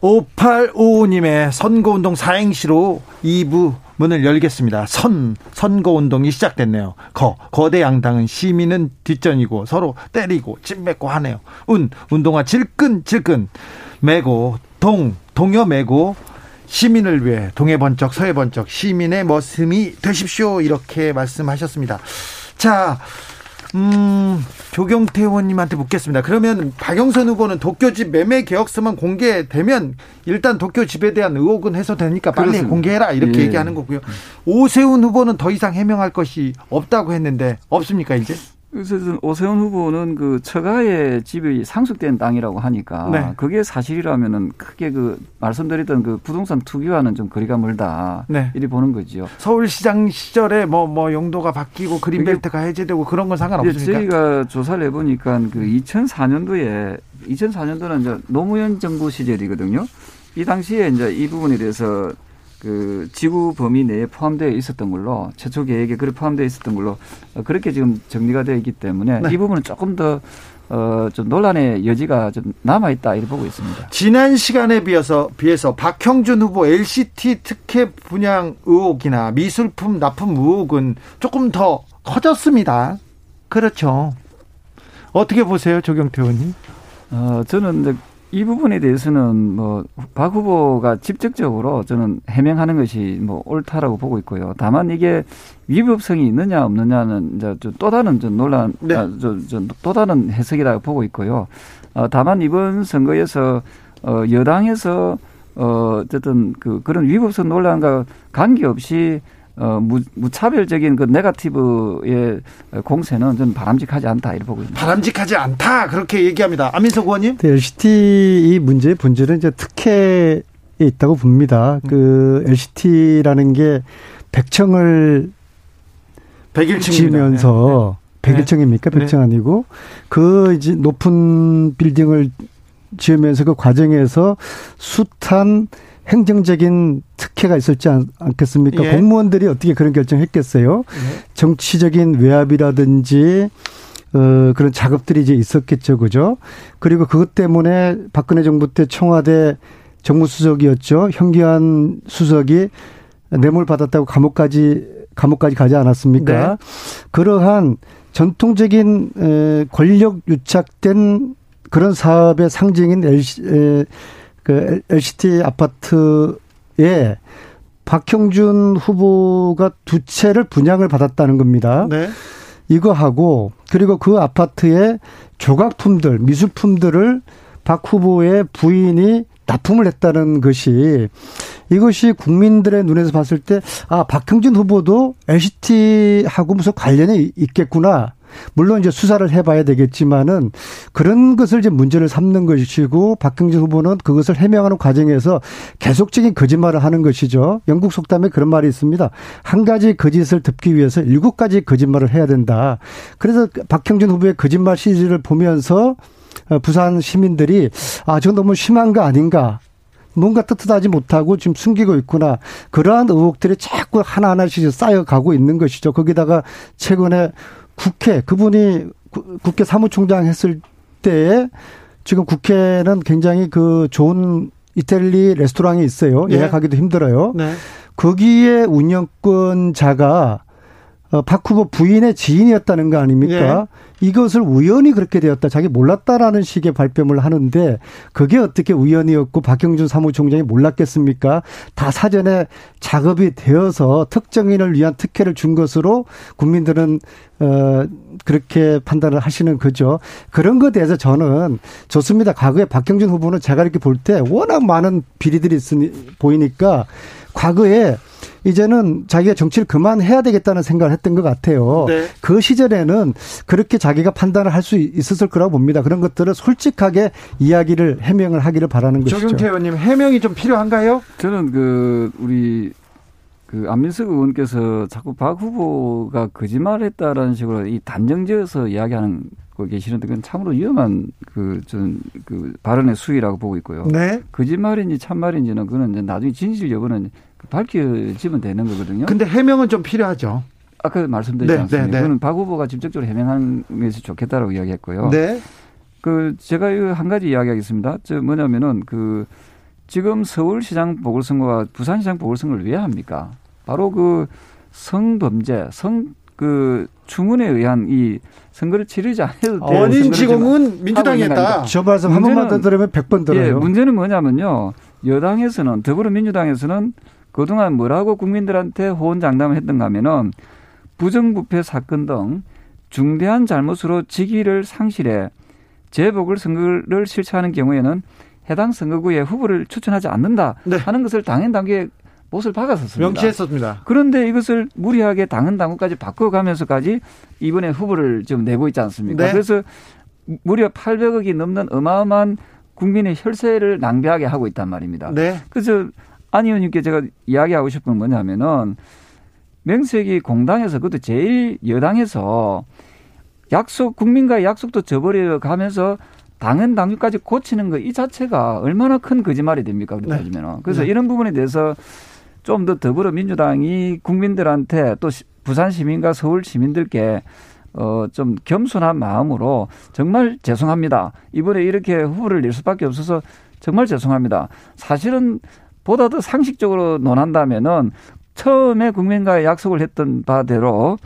5855님의 선거운동 사행시로 2부 문을 열겠습니다. 선, 선거운동이 시작됐네요. 거, 거대 양당은 시민은 뒷전이고 서로 때리고 찜맺고 하네요. 운, 운동화 질끈, 질끈. 매고, 동, 동요 매고, 시민을 위해 동해 번쩍, 서해 번쩍, 시민의 머슴이 되십시오. 이렇게 말씀하셨습니다. 자, 음, 조경태 의원님한테 묻겠습니다. 그러면 박영선 후보는 도쿄집 매매 계약서만 공개되면 일단 도쿄집에 대한 의혹은 해소되니까 빨리 그렇습니다. 공개해라 이렇게 예. 얘기하는 거고요. 오세훈 후보는 더 이상 해명할 것이 없다고 했는데 없습니까 이제? 그래서 오세훈 후보는 그 처가의 집이 상속된 땅이라고 하니까 네. 그게 사실이라면은 크게 그 말씀드렸던 그 부동산 투기와는 좀 거리가 멀다. 네. 이리 보는 거죠. 서울시장 시절에 뭐뭐 뭐 용도가 바뀌고 그린벨트가 해제되고 그런 건 상관없습니까? 저희가 조사를 해보니까 그 2004년도에 2004년도는 이제 노무현 정부 시절이거든요. 이 당시에 이제 이 부분에 대해서 그 지구 범위 내에 포함되어 있었던 걸로 최초 계획에 그렇게 포함되어 있었던 걸로 어, 그렇게 지금 정리가 되어 있기 때문에 네. 이 부분은 조금 더 어, 좀 논란의 여지가 좀 남아있다, 이렇게 보고 있습니다. 지난 시간에 비해서, 비해서 박형준 후보 LCT 특혜 분양 의혹이나 미술품 납품 의혹은 조금 더 커졌습니다. 그렇죠. 어떻게 보세요, 조경태 의원님? 어, 저는 이 부분에 대해서는 뭐 박 후보가 직접적으로 저는 해명하는 것이 뭐 옳다라고 보고 있고요. 다만 이게 위법성이 있느냐 없느냐는 이제 또 다른 좀 논란, 네. 아, 저, 저, 또 다른 해석이라고 보고 있고요. 어, 다만 이번 선거에서 어, 여당에서 어, 어쨌든 그 그런 위법성 논란과 관계없이 어, 무, 무차별적인 그 네가티브의 공세는 좀 바람직하지 않다 이렇게 보고 있습니다. 바람직하지 않다 그렇게 얘기합니다. 안민석 의원님. 네, LCT 이 문제의 본질은 이제 특혜에 있다고 봅니다. 음. 그 LCT라는 게 백청을 지면서 네. 백일청입니까? 네. 백청 아니고 그 이제 높은 빌딩을 지으면서 그 과정에서 숱한 행정적인 특혜가 있었지 않, 겠습니까 예. 공무원들이 어떻게 그런 결정했겠어요? 예. 정치적인 외압이라든지 어, 그런 작업들이 이제 있었겠죠, 그죠? 그리고 그것 때문에 박근혜 정부 때 청와대 정무수석이었죠. 현기환 수석이 뇌물 받았다고 감옥까지 감옥까지 가지 않았습니까? 네. 그러한 전통적인 권력 유착된 그런 사업의 상징인 LC, 그 LCT 아파트에 박형준 후보가 두 채를 분양을 받았다는 겁니다. 네. 이거하고 그리고 그 아파트에 조각품들, 미술품들을 박 후보의 부인이 납품을 했다는 것이 이것이 국민들의 눈에서 봤을 때 아, 박형준 후보도 LCT하고 무슨 관련이 있겠구나. 물론 이제 수사를 해봐야 되겠지만은 그런 것을 이제 문제를 삼는 것이고 박경진 후보는 그것을 해명하는 과정에서 계속적인 거짓말을 하는 것이죠. 영국 속담에 그런 말이 있습니다. 한 가지 거짓을 덮기 위해서 일곱 가지 거짓말을 해야 된다. 그래서 박형진 후보의 거짓말 시리즈를 보면서 어, 부산 시민들이 아, 저 너무 심한 거 아닌가. 뭔가 뜻하지 못하고 지금 숨기고 있구나. 그러한 의혹들이 자꾸 하나하나씩 쌓여가고 있는 것이죠. 거기다가 최근에 국회 그분이 국회 사무총장 했을 때에 지금 국회는 굉장히 그 좋은 이탈리 레스토랑이 있어요. 네. 예약하기도 힘들어요. 네. 거기에 운영권자가 어, 박 후보 부인의 지인이었다는 거 아닙니까? 예. 이것을 우연히 그렇게 되었다. 자기 몰랐다라는 식의 발뺌을 하는데 그게 어떻게 우연이었고 박형준 사무총장이 몰랐겠습니까? 다 사전에 작업이 되어서 특정인을 위한 특혜를 준 것으로 국민들은 어 그렇게 판단을 하시는 거죠. 그런 것에 대해서 저는 좋습니다. 과거에 박형준 후보는 제가 이렇게 볼 때 워낙 많은 비리들이 있으니 보이니까 과거에 이제는 자기가 정치를 그만해야 되겠다는 생각을 했던 것 같아요. 네. 그 시절에는 그렇게 자기가 판단을 할 수 있었을 거라고 봅니다. 그런 것들을 솔직하게 이야기를 해명을 하기를 바라는 것이죠. 조경태 의원님 해명이 좀 필요한가요? 저는 그 우리 그 안민석 의원께서 자꾸 박 후보가 거짓말했다라는 식으로 이 단정지어서 이야기하는 계시는데 그건 참으로 위험한 그전그 그 발언의 수위라고 보고 있고요. 네. 거짓말인지 참말인지는 그는 이제 나중에 진실 여부는 밝혀지면 되는 거거든요. 근데 해명은 좀 필요하죠. 아까 말씀드렸지 네, 않습니까? 네, 네. 그는 박 후보가 직접적으로 해명하는 것이 좋겠다라고 이야기했고요. 네. 그 제가 한 가지 이야기하겠습니다. 저 뭐냐면은 그 지금 서울시장 보궐선거와 부산시장 보궐선거를 왜 합니까? 바로 그 성범죄, 성그 주문에 의한 이 선거를 치르지 않아도 돼. 원인 지공은 민주당이 했다. 저 말씀 한 번만 더 들으면 100번 들어요. 예, 문제는 뭐냐면요. 여당에서는 더불어민주당에서는 그동안 뭐라고 국민들한테 호언장담을 했던가 하면은 부정부패 사건 등 중대한 잘못으로 직위를 상실해 재보궐 선거를 실시하는 경우에는 해당 선거구에 후보를 추천하지 않는다 네. 하는 것을 당연 단계에 못을 박았었습니다. 명시했었습니다. 그런데 이것을 무리하게 당헌 당국까지 바꿔가면서까지 이번에 후보를 지금 내고 있지 않습니까? 네. 그래서 무려 800억이 넘는 어마어마한 국민의 혈세를 낭비하게 하고 있단 말입니다. 네. 그래서 안 의원님께 제가 이야기하고 싶은 건 뭐냐면은 명색이 공당에서 그것도 제일 여당에서 약속 국민과의 약속도 저버려 가면서 당헌 당규까지 고치는 거 이 자체가 얼마나 큰 거짓말이 됩니까? 그렇게 네. 따지면 그래서 네. 이런 부분에 대해서 좀 더 더불어민주당이 국민들한테 또 부산 시민과 서울 시민들께 어, 좀 겸손한 마음으로 정말 죄송합니다. 이번에 이렇게 후보를 낼 수밖에 없어서 정말 죄송합니다. 사실은 보다 더 상식적으로 논한다면은 처음에 국민과의 약속을 했던 바대로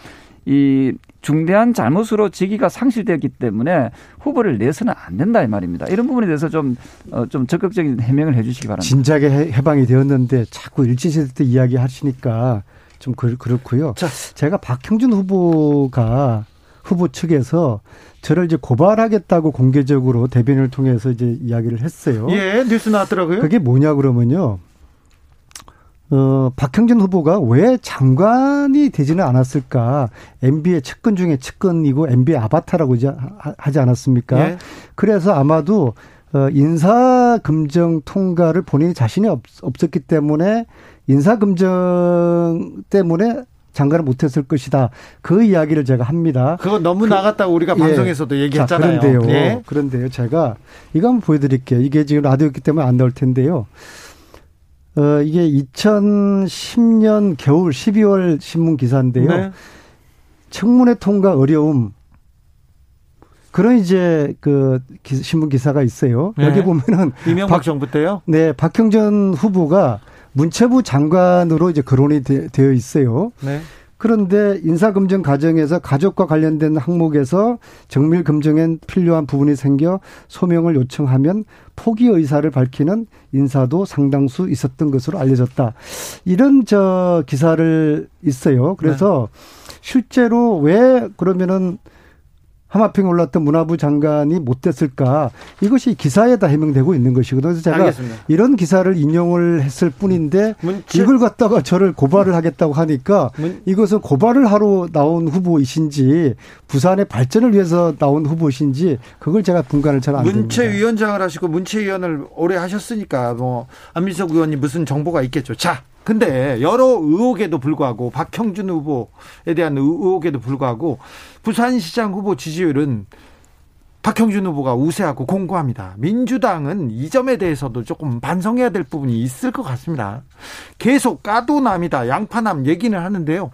이 중대한 잘못으로 직위가 상실되었기 때문에 후보를 내서는 안 된다 이 말입니다. 이런 부분에 대해서 좀, 어, 좀 적극적인 해명을 해 주시기 바랍니다. 진작에 해방이 되었는데 자꾸 일진시대 때 이야기 하시니까 좀 그렇고요. 자. 제가 박형준 후보가 후보 측에서 저를 이제 고발하겠다고 공개적으로 대변을 통해서 이제 이야기를 했어요. 예, 뉴스 나왔더라고요. 그게 뭐냐 그러면요. 어, 박형준 후보가 왜 장관이 되지는 않았을까? MB의 측근 중에 측근이고 MB의 아바타라고 하지 않았습니까? 예. 그래서 아마도 어, 인사금정 통과를 본인이 자신이 없, 없었기 때문에 인사금정 때문에 장관을 못했을 것이다. 그 이야기를 제가 합니다. 그거 너무 그, 나갔다고 우리가 예. 방송에서도 예. 얘기했잖아요. 자, 그런데요. 예. 그런데요. 제가 이거 한번 보여드릴게요. 이게 지금 라디오였기 때문에 안 나올 텐데요. 어, 이게 2010년 겨울 12월 신문 기사인데요. 네. 청문회 통과 어려움. 그런 이제 그 신문 기사가 있어요. 네. 여기 보면은 이명박 박, 정부 때요? 네, 박형전 후보가 문체부 장관으로 이제 거론이 되, 어 있어요. 네. 그런데 인사검증 과정에서 가족과 관련된 항목에서 정밀 검증엔 필요한 부분이 생겨 소명을 요청하면 포기 의사를 밝히는 인사도 상당수 있었던 것으로 알려졌다. 이런 저 기사를 있어요. 그래서 네. 실제로 왜 그러면은 하마평에 올랐던 문화부 장관이 못 됐을까? 이것이 기사에 다 해명되고 있는 것이거든요. 그래서 제가 알겠습니다. 이런 기사를 인용을 했을 뿐인데 문체... 이걸 갖다가 저를 고발을 하겠다고 하니까 문... 이것은 고발을 하러 나온 후보이신지 부산의 발전을 위해서 나온 후보신지 그걸 제가 분간을 잘 안 됩니다. 문체위원장을 하시고 문체위원을 오래 하셨으니까 뭐 안민석 의원이 무슨 정보가 있겠죠. 자, 근데 여러 의혹에도 불구하고 박형준 후보에 대한 의혹에도 불구하고 부산시장 후보 지지율은 박형준 후보가 우세하고 공고합니다. 민주당은 이 점에 대해서도 조금 반성해야 될 부분이 있을 것 같습니다. 계속 까도남이다, 양파남 얘기는 하는데요.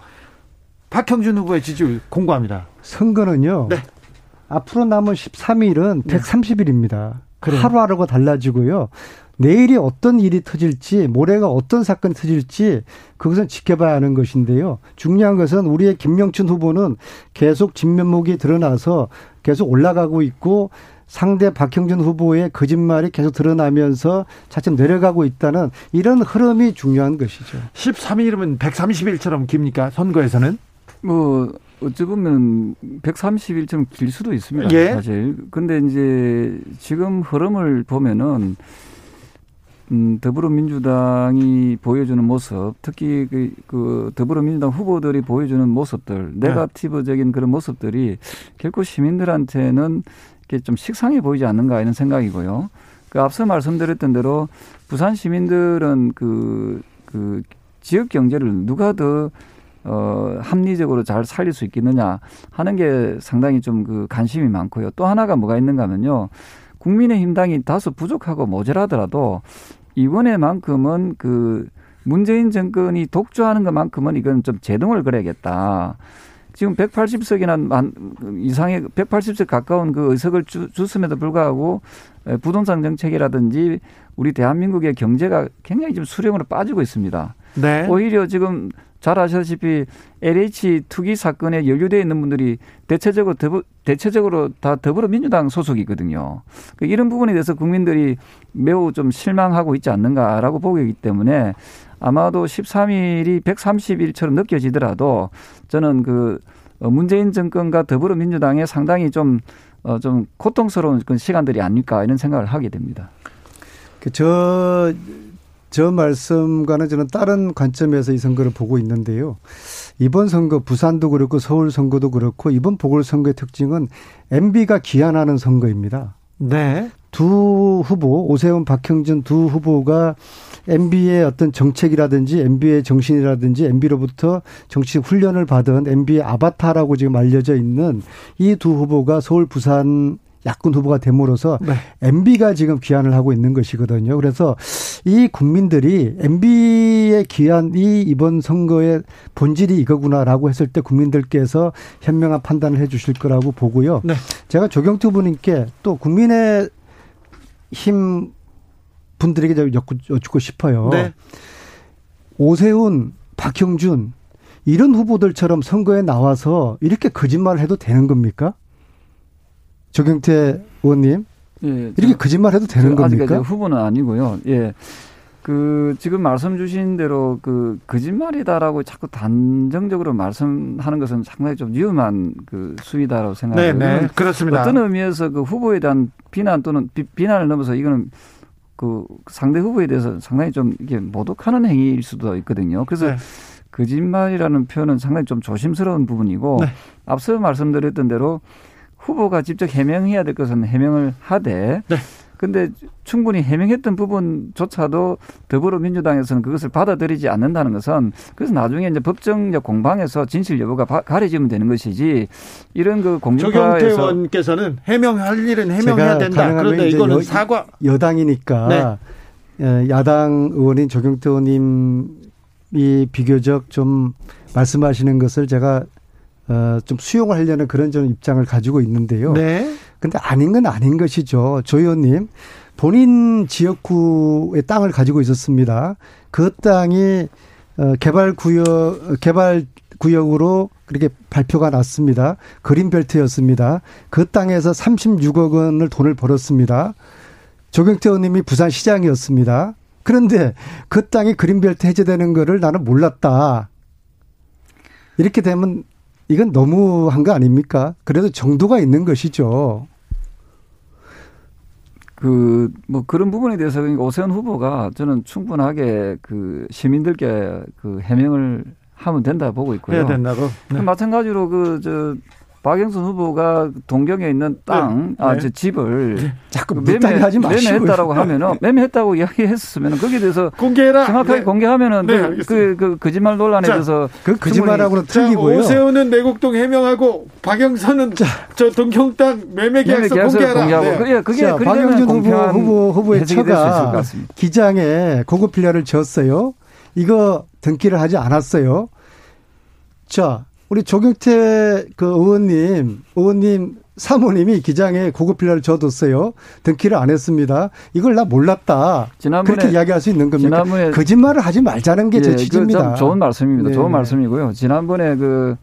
박형준 후보의 지지율 공고합니다. 선거는요. 네. 앞으로 남은 13일은 130일입니다. 그래. 하루하루가 달라지고요. 내일이 어떤 일이 터질지, 모레가 어떤 사건이 터질지 그것은 지켜봐야 하는 것인데요. 중요한 것은 우리의 김명춘 후보는 계속 진면목이 드러나서 계속 올라가고 있고 상대 박형준 후보의 거짓말이 계속 드러나면서 차츰 내려가고 있다는 이런 흐름이 중요한 것이죠. 13일이면 130일처럼 깁니까? 선거에서는? 뭐 어찌 보면 130일처럼 길 수도 있습니다. 예? 사실. 근데 이제 지금 흐름을 보면은 음, 더불어민주당이 보여주는 모습, 특히 그, 그 더불어민주당 후보들이 보여주는 모습들, 네. 네가티브적인 그런 모습들이 결코 시민들한테는 이렇게 좀 식상해 보이지 않는가 이런 생각이고요. 그 앞서 말씀드렸던 대로 부산 시민들은 그, 그 지역 경제를 누가 더 어, 합리적으로 잘 살릴 수 있겠느냐 하는 게 상당히 좀 그 관심이 많고요. 또 하나가 뭐가 있는가 하면요. 국민의힘 당이 다소 부족하고 모자라더라도 이번에만큼은 그 문재인 정권이 독주하는 것만큼은 이건 좀 제동을 걸어야겠다. 지금 180석이나 이상의 180석 가까운 그 의석을 주, 줬음에도 불구하고 부동산 정책이라든지 우리 대한민국의 경제가 굉장히 지금 수령으로 빠지고 있습니다. 네. 오히려 지금 잘 아시다시피 LH 투기 사건에 연루되어 있는 분들이 대체적으로 더불, 대체적으로 다 더불어민주당 소속이거든요. 그 이런 부분에 대해서 국민들이 매우 좀 실망하고 있지 않는가라고 보기 때문에 아마도 13일이 130일처럼 느껴지더라도 저는 그 어, 문재인 정권과 더불어민주당의 상당히 좀, 어, 좀 고통스러운 그 시간들이 아닐까 이런 생각을 하게 됩니다. 그 저, 저 말씀과는 저는 다른 관점에서 이 선거를 보고 있는데요. 이번 선거 부산도 그렇고 서울 선거도 그렇고 이번 보궐선거의 특징은 MB가 기한하는 선거입니다. 네. 두 후보 오세훈 박형준 두 후보가 MB의 어떤 정책이라든지 MB의 정신이라든지 MB로부터 정치 훈련을 받은 MB의 아바타라고 지금 알려져 있는 이 두 후보가 서울 부산 야권 후보가 됨으로써 네. MB가 지금 귀환을 하고 있는 것이거든요. 그래서 이 국민들이 MB의 귀환이 이번 선거의 본질이 이거구나라고 했을 때 국민들께서 현명한 판단을 해 주실 거라고 보고요. 네. 제가 조경투 부님께 또 국민의 힘 분들에게 여쭙고 싶어요. 네. 오세훈, 박형준 이런 후보들처럼 선거에 나와서 이렇게 거짓말을 해도 되는 겁니까? 조경태 의원님. 예, 이렇게 거짓말 해도 되는 겁니까? 후보는 아니고요. 예. 그 지금 말씀 주신 대로 그 거짓말이다라고 자꾸 단정적으로 말씀하는 것은 상당히 좀 위험한 그 수위다라고 생각합니다. 네, 네, 그렇습니다. 어떤 의미에서 그 후보에 대한 비난 또는 비, 비난을 넘어서 이거는 그 상대 후보에 대해서 상당히 좀 이게 모독하는 행위일 수도 있거든요. 그래서 네. 거짓말이라는 표현은 상당히 좀 조심스러운 부분이고 네. 앞서 말씀드렸던 대로 후보가 직접 해명해야 될 것은 해명을 하되 네. 근데 충분히 해명했던 부분조차도 더불어민주당에서는 그것을 받아들이지 않는다는 것은 그래서 나중에 이제 법정적 공방에서 진실 여부가 가려지면 되는 것이지 이런 그 공중파에서 조경태 의원께서는 해명할 일은 해명해야 된다. 그런데 이거는 여, 사과 여당이니까 네. 예, 야당 의원인 조경태 의원님이 비교적 좀 말씀하시는 것을 제가 어, 좀 수용을 하려는 그런 좀 입장을 가지고 있는데요. 네. 근데 아닌 건 아닌 것이죠. 조 의원님. 본인 지역구의 땅을 가지고 있었습니다. 그 땅이 어, 개발 구역, 개발 구역으로 그렇게 발표가 났습니다. 그린벨트였습니다. 그 땅에서 36억 원을 돈을 벌었습니다. 조경태 의원님이 부산시장이었습니다. 그런데 그 땅이 그린벨트 해제되는 거를 나는 몰랐다. 이렇게 되면 이건 너무한 거 아닙니까? 그래도 정도가 있는 것이죠. 그, 뭐 그런 부분에 대해서 그러니까 오세훈 후보가 저는 충분하게 그 시민들께 그 해명을 하면 된다 보고 있고요. 해야 된다고? 네. 마찬가지로 그, 저, 박영선 후보가 동경에 있는 땅, 네. 아, 네. 저 집을 네. 자꾸 그 매매, 하지 마시고 매매했다라고 하면은 네. 매매했다고 이야기했으면 거기에 대해서 공개해라. 정확하게 네. 공개하면은 그, 그, 그, 거짓말 논란에 자, 대해서 그 거짓말하고는 틀리고요. 오세훈은 내곡동 해명하고 박영선은 자, 저 동경 땅 매매 계약서, 공개하라. 공개하고 네. 그게 그게 자, 박영준 후보, 후보 후보의 처가 기장에 고급 필라를 지었어요. 이거 등기를 하지 않았어요. 자, 우리 조경태 그 의원님, 의원님 사모님이 기장에 고급 필라를 줘뒀어요. 등기를 안 했습니다. 이걸 나 몰랐다. 지난번에 그렇게 이야기할 수 있는 겁니까? 지난번에 거짓말을 하지 말자는 게제 예, 취지입니다. 그 좋은 말씀입니다. 네. 좋은 말씀이고요. 지난번에 그,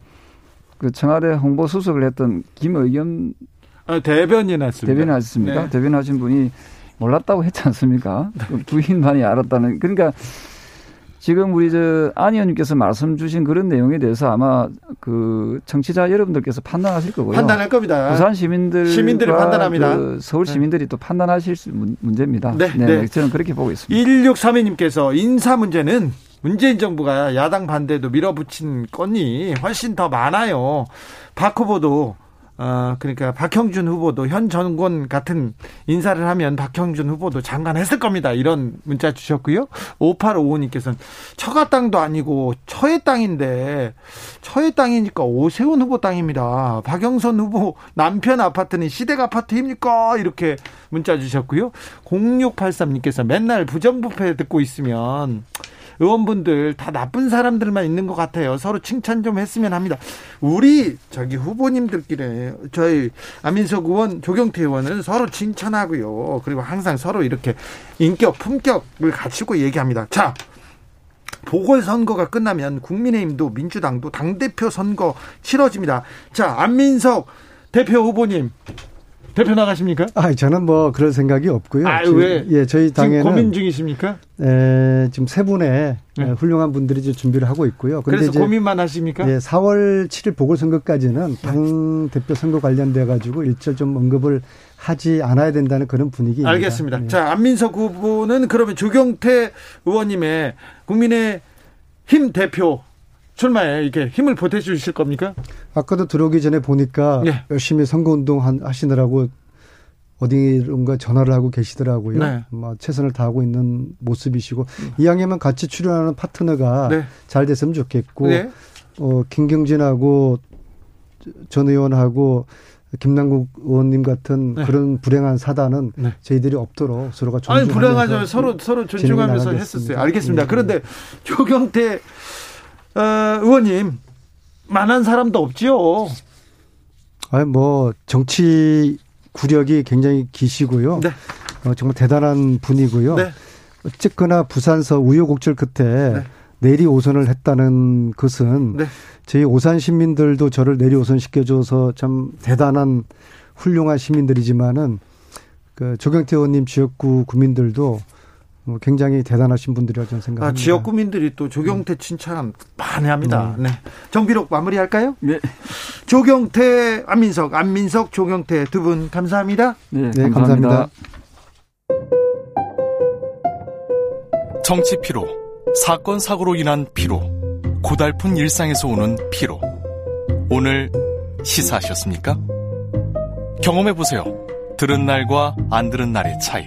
그 청와대 홍보 수석을 했던 김의겸 아, 대변인 했습니다. 대변인 하셨습니까? 네. 대변하신 분이 몰랐다고 했지 않습니까? 부인만이 알았다는. 그러니까 지금 우리 저 안 의원님께서 말씀 주신 그런 내용에 대해서 아마 그 청취자 여러분들께서 판단하실 거고요. 판단할 겁니다. 부산 시민들 시민들이 판단합니다. 그 서울 네. 시민들이 네. 또 판단하실 문제입니다. 네, 네, 네. 저는 그렇게 보고 있습니다. 1632님께서 인사 문제는 문재인 정부가 야당 반대도 밀어붙인 건이 훨씬 더 많아요. 박 후보도 어, 그러니까 박형준 후보도 현 정권 같은 인사를 하면 박형준 후보도 장관 했을 겁니다. 이런 문자 주셨고요. 5855님께서는 처가 땅도 아니고 처의 땅인데 처의 땅이니까 오세훈 후보 땅입니다. 박영선 후보 남편 아파트는 시댁 아파트입니까? 이렇게 문자 주셨고요. 0683님께서 맨날 부정부패 듣고 있으면 의원분들 다 나쁜 사람들만 있는 것 같아요. 서로 칭찬 좀 했으면 합니다. 우리 저기 후보님들끼리 저희 안민석 의원, 조경태 의원은 서로 칭찬하고요. 그리고 항상 서로 이렇게 인격, 품격을 갖추고 얘기합니다. 자, 보궐선거가 끝나면 국민의힘도 민주당도 당대표 선거 치러집니다. 자, 안민석 대표 후보님 대표 나가십니까? 아, 저는 뭐 그럴 생각이 없고요. 아, 왜? 예, 저희 당에는 고민 중이십니까? 에, 지금 세 분의 네. 훌륭한 분들이 이제 준비를 하고 있고요. 그래서 이제 고민만 하십니까? 예, 4월 7일 보궐선거까지는 당 대표 선거 관련돼 가지고 일절 좀 언급을 하지 않아야 된다는 그런 분위기입니다. 알겠습니다. 예. 자, 안민석 후보는 그러면 조경태 의원님의 국민의 힘 대표 출마에 이렇게 힘을 보태주실 겁니까? 아까도 들어오기 전에 보니까 네. 열심히 선거운동 하시느라고 어디론가 전화를 하고 계시더라고요. 네. 뭐 최선을 다하고 있는 모습이시고 음. 이왕이면 같이 출연하는 파트너가 네. 잘 됐으면 좋겠고 네. 어 김경진하고 전 의원하고 김남국 의원님 같은 네. 그런 불행한 사단은 네. 저희들이 없도록 서로가 존중하면서 아니 불행하죠. 서로 서로 존중하면서 했었어요. 알겠습니다. 네. 그런데 조경태 어, 의원님 만한 사람도 없지요. 아니 뭐 정치 구력이 굉장히 기시고요. 네. 어, 정말 대단한 분이고요. 네. 어쨌거나 부산서 우여곡절 끝에 네. 내리 오선을 했다는 것은 네. 저희 오산 시민들도 저를 내리 오선 시켜줘서 참 대단한 훌륭한 시민들이지만은 그 조경태 의원님 지역구 구민들도 뭐 굉장히 대단하신 분들이라고 저는 생각합니다. 아, 지역 구민들이 또 조경태 칭찬 많이 합니다. 네. 네. 정비록 마무리할까요? 네. 조경태, 안민석, 안민석, 조경태 두 분 감사합니다. 네, 네 감사합니다. 감사합니다. 정치 피로, 사건 사고로 인한 피로, 고달픈 일상에서 오는 피로. 오늘 시사하셨습니까? 경험해 보세요. 들은 날과 안 들은 날의 차이.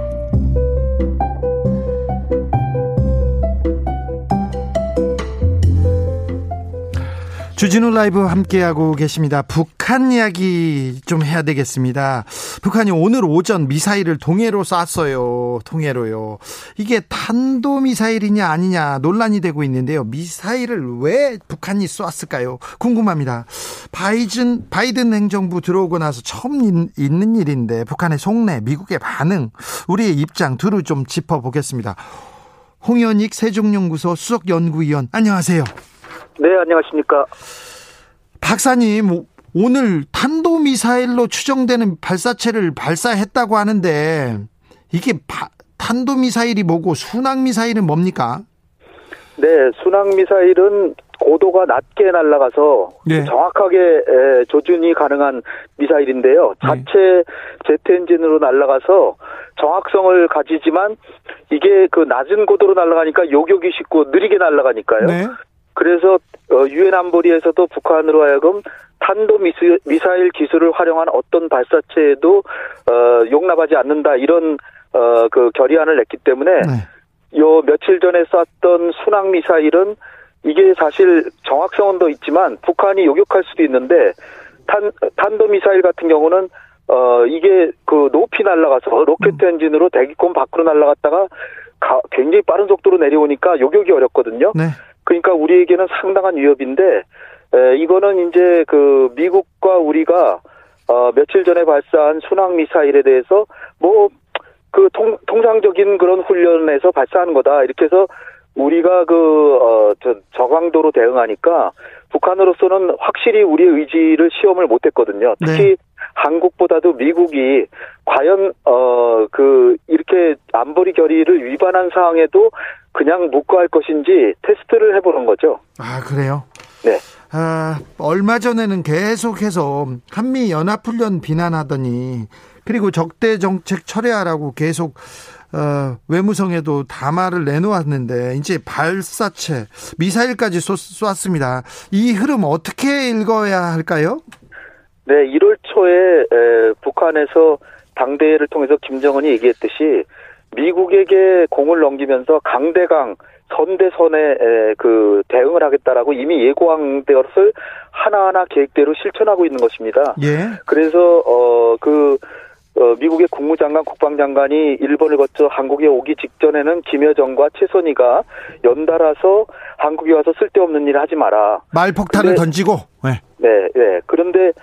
주진우 라이브 함께하고 계십니다. 북한 이야기 좀 해야 되겠습니다. 북한이 오늘 오전 미사일을 동해로 쐈어요. 동해로요. 이게 탄도미사일이냐 아니냐 논란이 되고 있는데요. 미사일을 왜 북한이 쐈을까요? 궁금합니다. 바이든, 바이든 행정부 들어오고 나서 처음 있는 일인데 북한의 속내, 미국의 반응, 우리의 입장 두루 좀 짚어보겠습니다. 홍현익 세종연구소 수석연구위원 안녕하세요. 네, 안녕하십니까. 박사님, 오늘 탄도미사일로 추정되는 발사체를 발사했다고 하는데, 이게 바, 탄도미사일이 뭐고, 순항미사일은 뭡니까? 네, 순항미사일은 고도가 낮게 날아가서 네. 정확하게 조준이 가능한 미사일인데요. 네. 자체 네. 제트 엔진으로 날아가서 정확성을 가지지만 이게 그 낮은 고도로 날아가니까 요격이 쉽고 느리게 날아가니까요. 네. 그래서 어, 유엔 안보리에서도 북한으로 하여금 탄도 미사일 기술을 활용한 어떤 발사체에도 어, 용납하지 않는다 이런 어, 그 결의안을 냈기 때문에 네. 요 며칠 전에 쐈던 순항 미사일은 이게 사실 정확성은 더 있지만 북한이 요격할 수도 있는데 탄 탄도 미사일 같은 경우는 어 이게 그 높이 날아가서 로켓 음. 엔진으로 대기권 밖으로 날아갔다가 가, 굉장히 빠른 속도로 내려오니까 요격이 어렵거든요. 네. 그러니까 우리에게는 상당한 위협인데 에, 이거는 이제 그 미국과 우리가 어, 며칠 전에 발사한 순항 미사일에 대해서 뭐 그 통상적인 그런 훈련에서 발사하는 거다 이렇게 해서 우리가 그 어, 저, 저강도로 대응하니까 북한으로서는 확실히 우리의 의지를 시험을 못했거든요. 특히 네. 한국보다도 미국이 과연 어 그 이렇게 안보리 결의를 위반한 상황에도 그냥 묵고 할 것인지 테스트를 해보는 거죠. 아 그래요? 네. 아 얼마 전에는 계속해서 한미 연합훈련 비난하더니 그리고 적대 정책 철회하라고 계속 어, 외무성에도 담화를 내놓았는데 이제 발사체 미사일까지 쏘, 쐈습니다. 이 흐름 어떻게 읽어야 할까요? 네, 1월 초에 에, 북한에서 당대회를 통해서 김정은이 얘기했듯이 미국에게 공을 넘기면서 강대강 선대선에 그 대응을 하겠다라고 이미 예고한 것을 하나하나 계획대로 실천하고 있는 것입니다. 예. 그래서 어그 어, 미국의 국무장관, 국방장관이 일본을 거쳐 한국에 오기 직전에는 김여정과 최선희가 연달아서 한국에 와서 쓸데없는 일을 하지 마라. 말폭탄을 던지고. 네. 네, 네. 그런데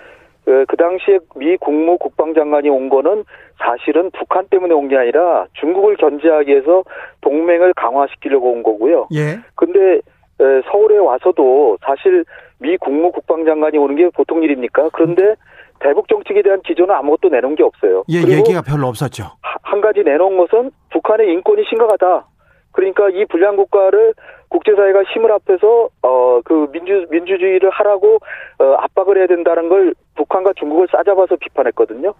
그, 그 당시에 미 국무 국방장관이 온 거는 사실은 북한 때문에 온 게 아니라 중국을 견제하기 위해서 동맹을 강화시키려고 온 거고요. 예. 근데 서울에 와서도 사실 미 국무 국방장관이 오는 게 보통 일입니까? 그런데 대북 정책에 대한 기조는 아무것도 내놓은 게 없어요. 예, 얘기가 별로 없었죠. 한 가지 내놓은 것은 북한의 인권이 심각하다. 그러니까 이 불량 국가를 국제사회가 힘을 합해서 어 그 민주 민주주의를 하라고 어 압박을 해야 된다는 걸 북한과 중국을 싸잡아서 비판했거든요.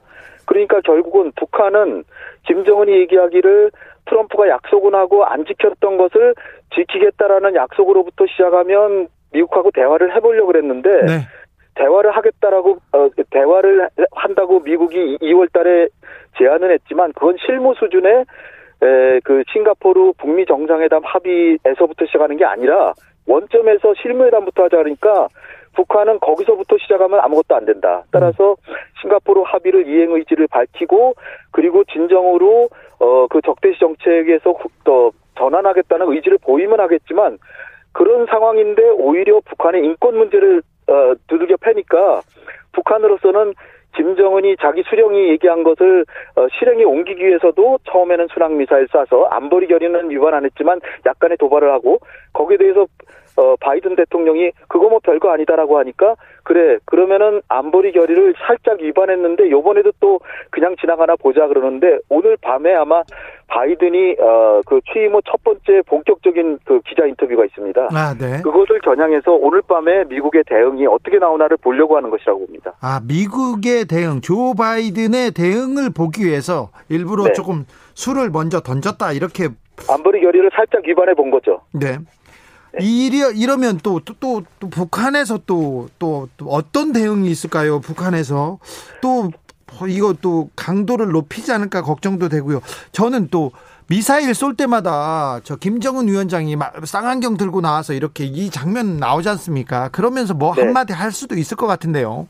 그러니까 결국은 북한은 김정은이 얘기하기를 트럼프가 약속은 하고 안 지켰던 것을 지키겠다라는 약속으로부터 시작하면 미국하고 대화를 해보려고 그랬는데 네. 대화를 하겠다라고 어, 대화를 한다고 미국이 2월달에 제안을 했지만 그건 실무 수준의 에, 그 싱가포르 북미 정상회담 합의에서부터 시작하는 게 아니라 원점에서 실무회담부터 하자 그러니까 북한은 거기서부터 시작하면 아무것도 안 된다. 따라서 싱가포르 합의를 이행 의지를 밝히고 그리고 진정으로 어 그 적대시 정책에서 더 전환하겠다는 의지를 보이면 하겠지만 그런 상황인데 오히려 북한의 인권 문제를 어 두들겨 패니까 북한으로서는 김정은이 자기 수령이 얘기한 것을 어, 실행에 옮기기 위해서도 처음에는 순항 미사일 쏴서 안보리 결의는 위반 안 했지만 약간의 도발을 하고 거기에 대해서 어, 바이든 대통령이 그거 뭐 별거 아니다라고 하니까 그래 그러면은 안보리 결의를 살짝 위반했는데 요번에도 또 그냥 지나가나 보자 그러는데 오늘 밤에 아마 바이든이 어, 그 취임 후 첫 번째 본격적인 그 기자 인터뷰가 있습니다. 아, 네. 그것을 겨냥해서 오늘 밤에 미국의 대응이 어떻게 나오나를 보려고 하는 것이라고 봅니다. 아, 미국의 대응, 조 바이든의 대응을 보기 위해서 일부러 네. 조금 술을 먼저 던졌다 이렇게 안보리 결의를 살짝 위반해 본 거죠. 네. 네. 이러, 이러면 또, 또, 또, 또 북한에서 또, 또, 또 어떤 대응이 있을까요? 북한에서. 또, 이거 또 강도를 높이지 않을까 걱정도 되고요. 저는 또 미사일 쏠 때마다 저 김정은 위원장이 쌍안경 들고 나와서 이렇게 이 장면 나오지 않습니까? 그러면서 뭐 네. 한마디 할 수도 있을 것 같은데요.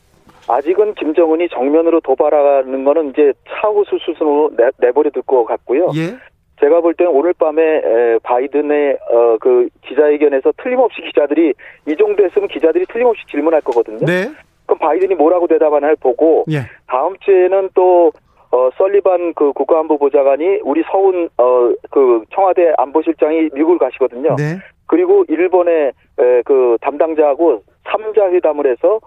아직은 김정은이 정면으로 도발하는 거는 이제 차후 수순으로 내버려 둘 것 같고요. 예. 제가 볼 때는 오늘 밤에 바이든의 어, 그 기자회견에서 틀림없이 기자들이 이 정도 했으면 기자들이 틀림없이 질문할 거거든요. 네. 그럼 바이든이 뭐라고 대답하나를 보고 예. 다음 주에는 또 어, 설리반 그 국가안보보좌관이 우리 서훈 어, 그 청와대 안보실장이 미국을 가시거든요. 네. 그리고 일본의 에, 그 담당자하고 3자 회담을 해서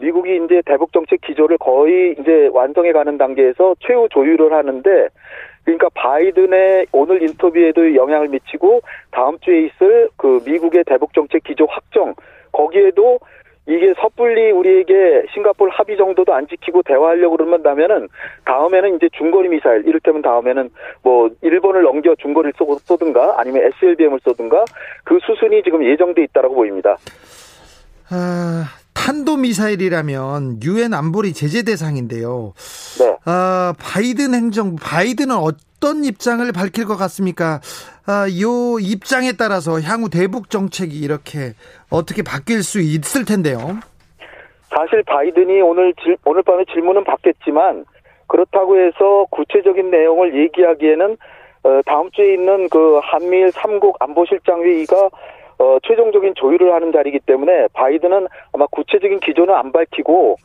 미국이 이제 대북 정책 기조를 거의 이제 완성해 가는 단계에서 최후 조율을 하는데 그러니까 바이든의 오늘 인터뷰에도 영향을 미치고 다음 주에 있을 그 미국의 대북 정책 기조 확정 거기에도 이게 섣불리 우리에게 싱가폴 합의 정도도 안 지키고 대화하려고 그러면다면은 다음에는 이제 중거리 미사일 이를테면 다음에는 뭐 일본을 넘겨 중거리를 쏘든가 아니면 SLBM을 쏘든가 그 수순이 지금 예정돼 있다라고 보입니다. 아, 탄도 미사일이라면 유엔 안보리 제재 대상인데요. 네. 아, 바이든 행정 바이든은 어떤 입장을 밝힐 것 같습니까? 아, 요 입장에 따라서 향후 대북 정책이 이렇게 어떻게 바뀔 수 있을 텐데요. 사실 바이든이 오늘 질, 오늘 밤에 질문은 받겠지만 그렇다고 해서 구체적인 내용을 얘기하기에는 어, 다음 주에 있는 그 한미일 3국 안보실장 회의가 어, 최종적인 조율을 하는 자리이기 때문에 바이든은 아마 구체적인 기조는 안 밝히고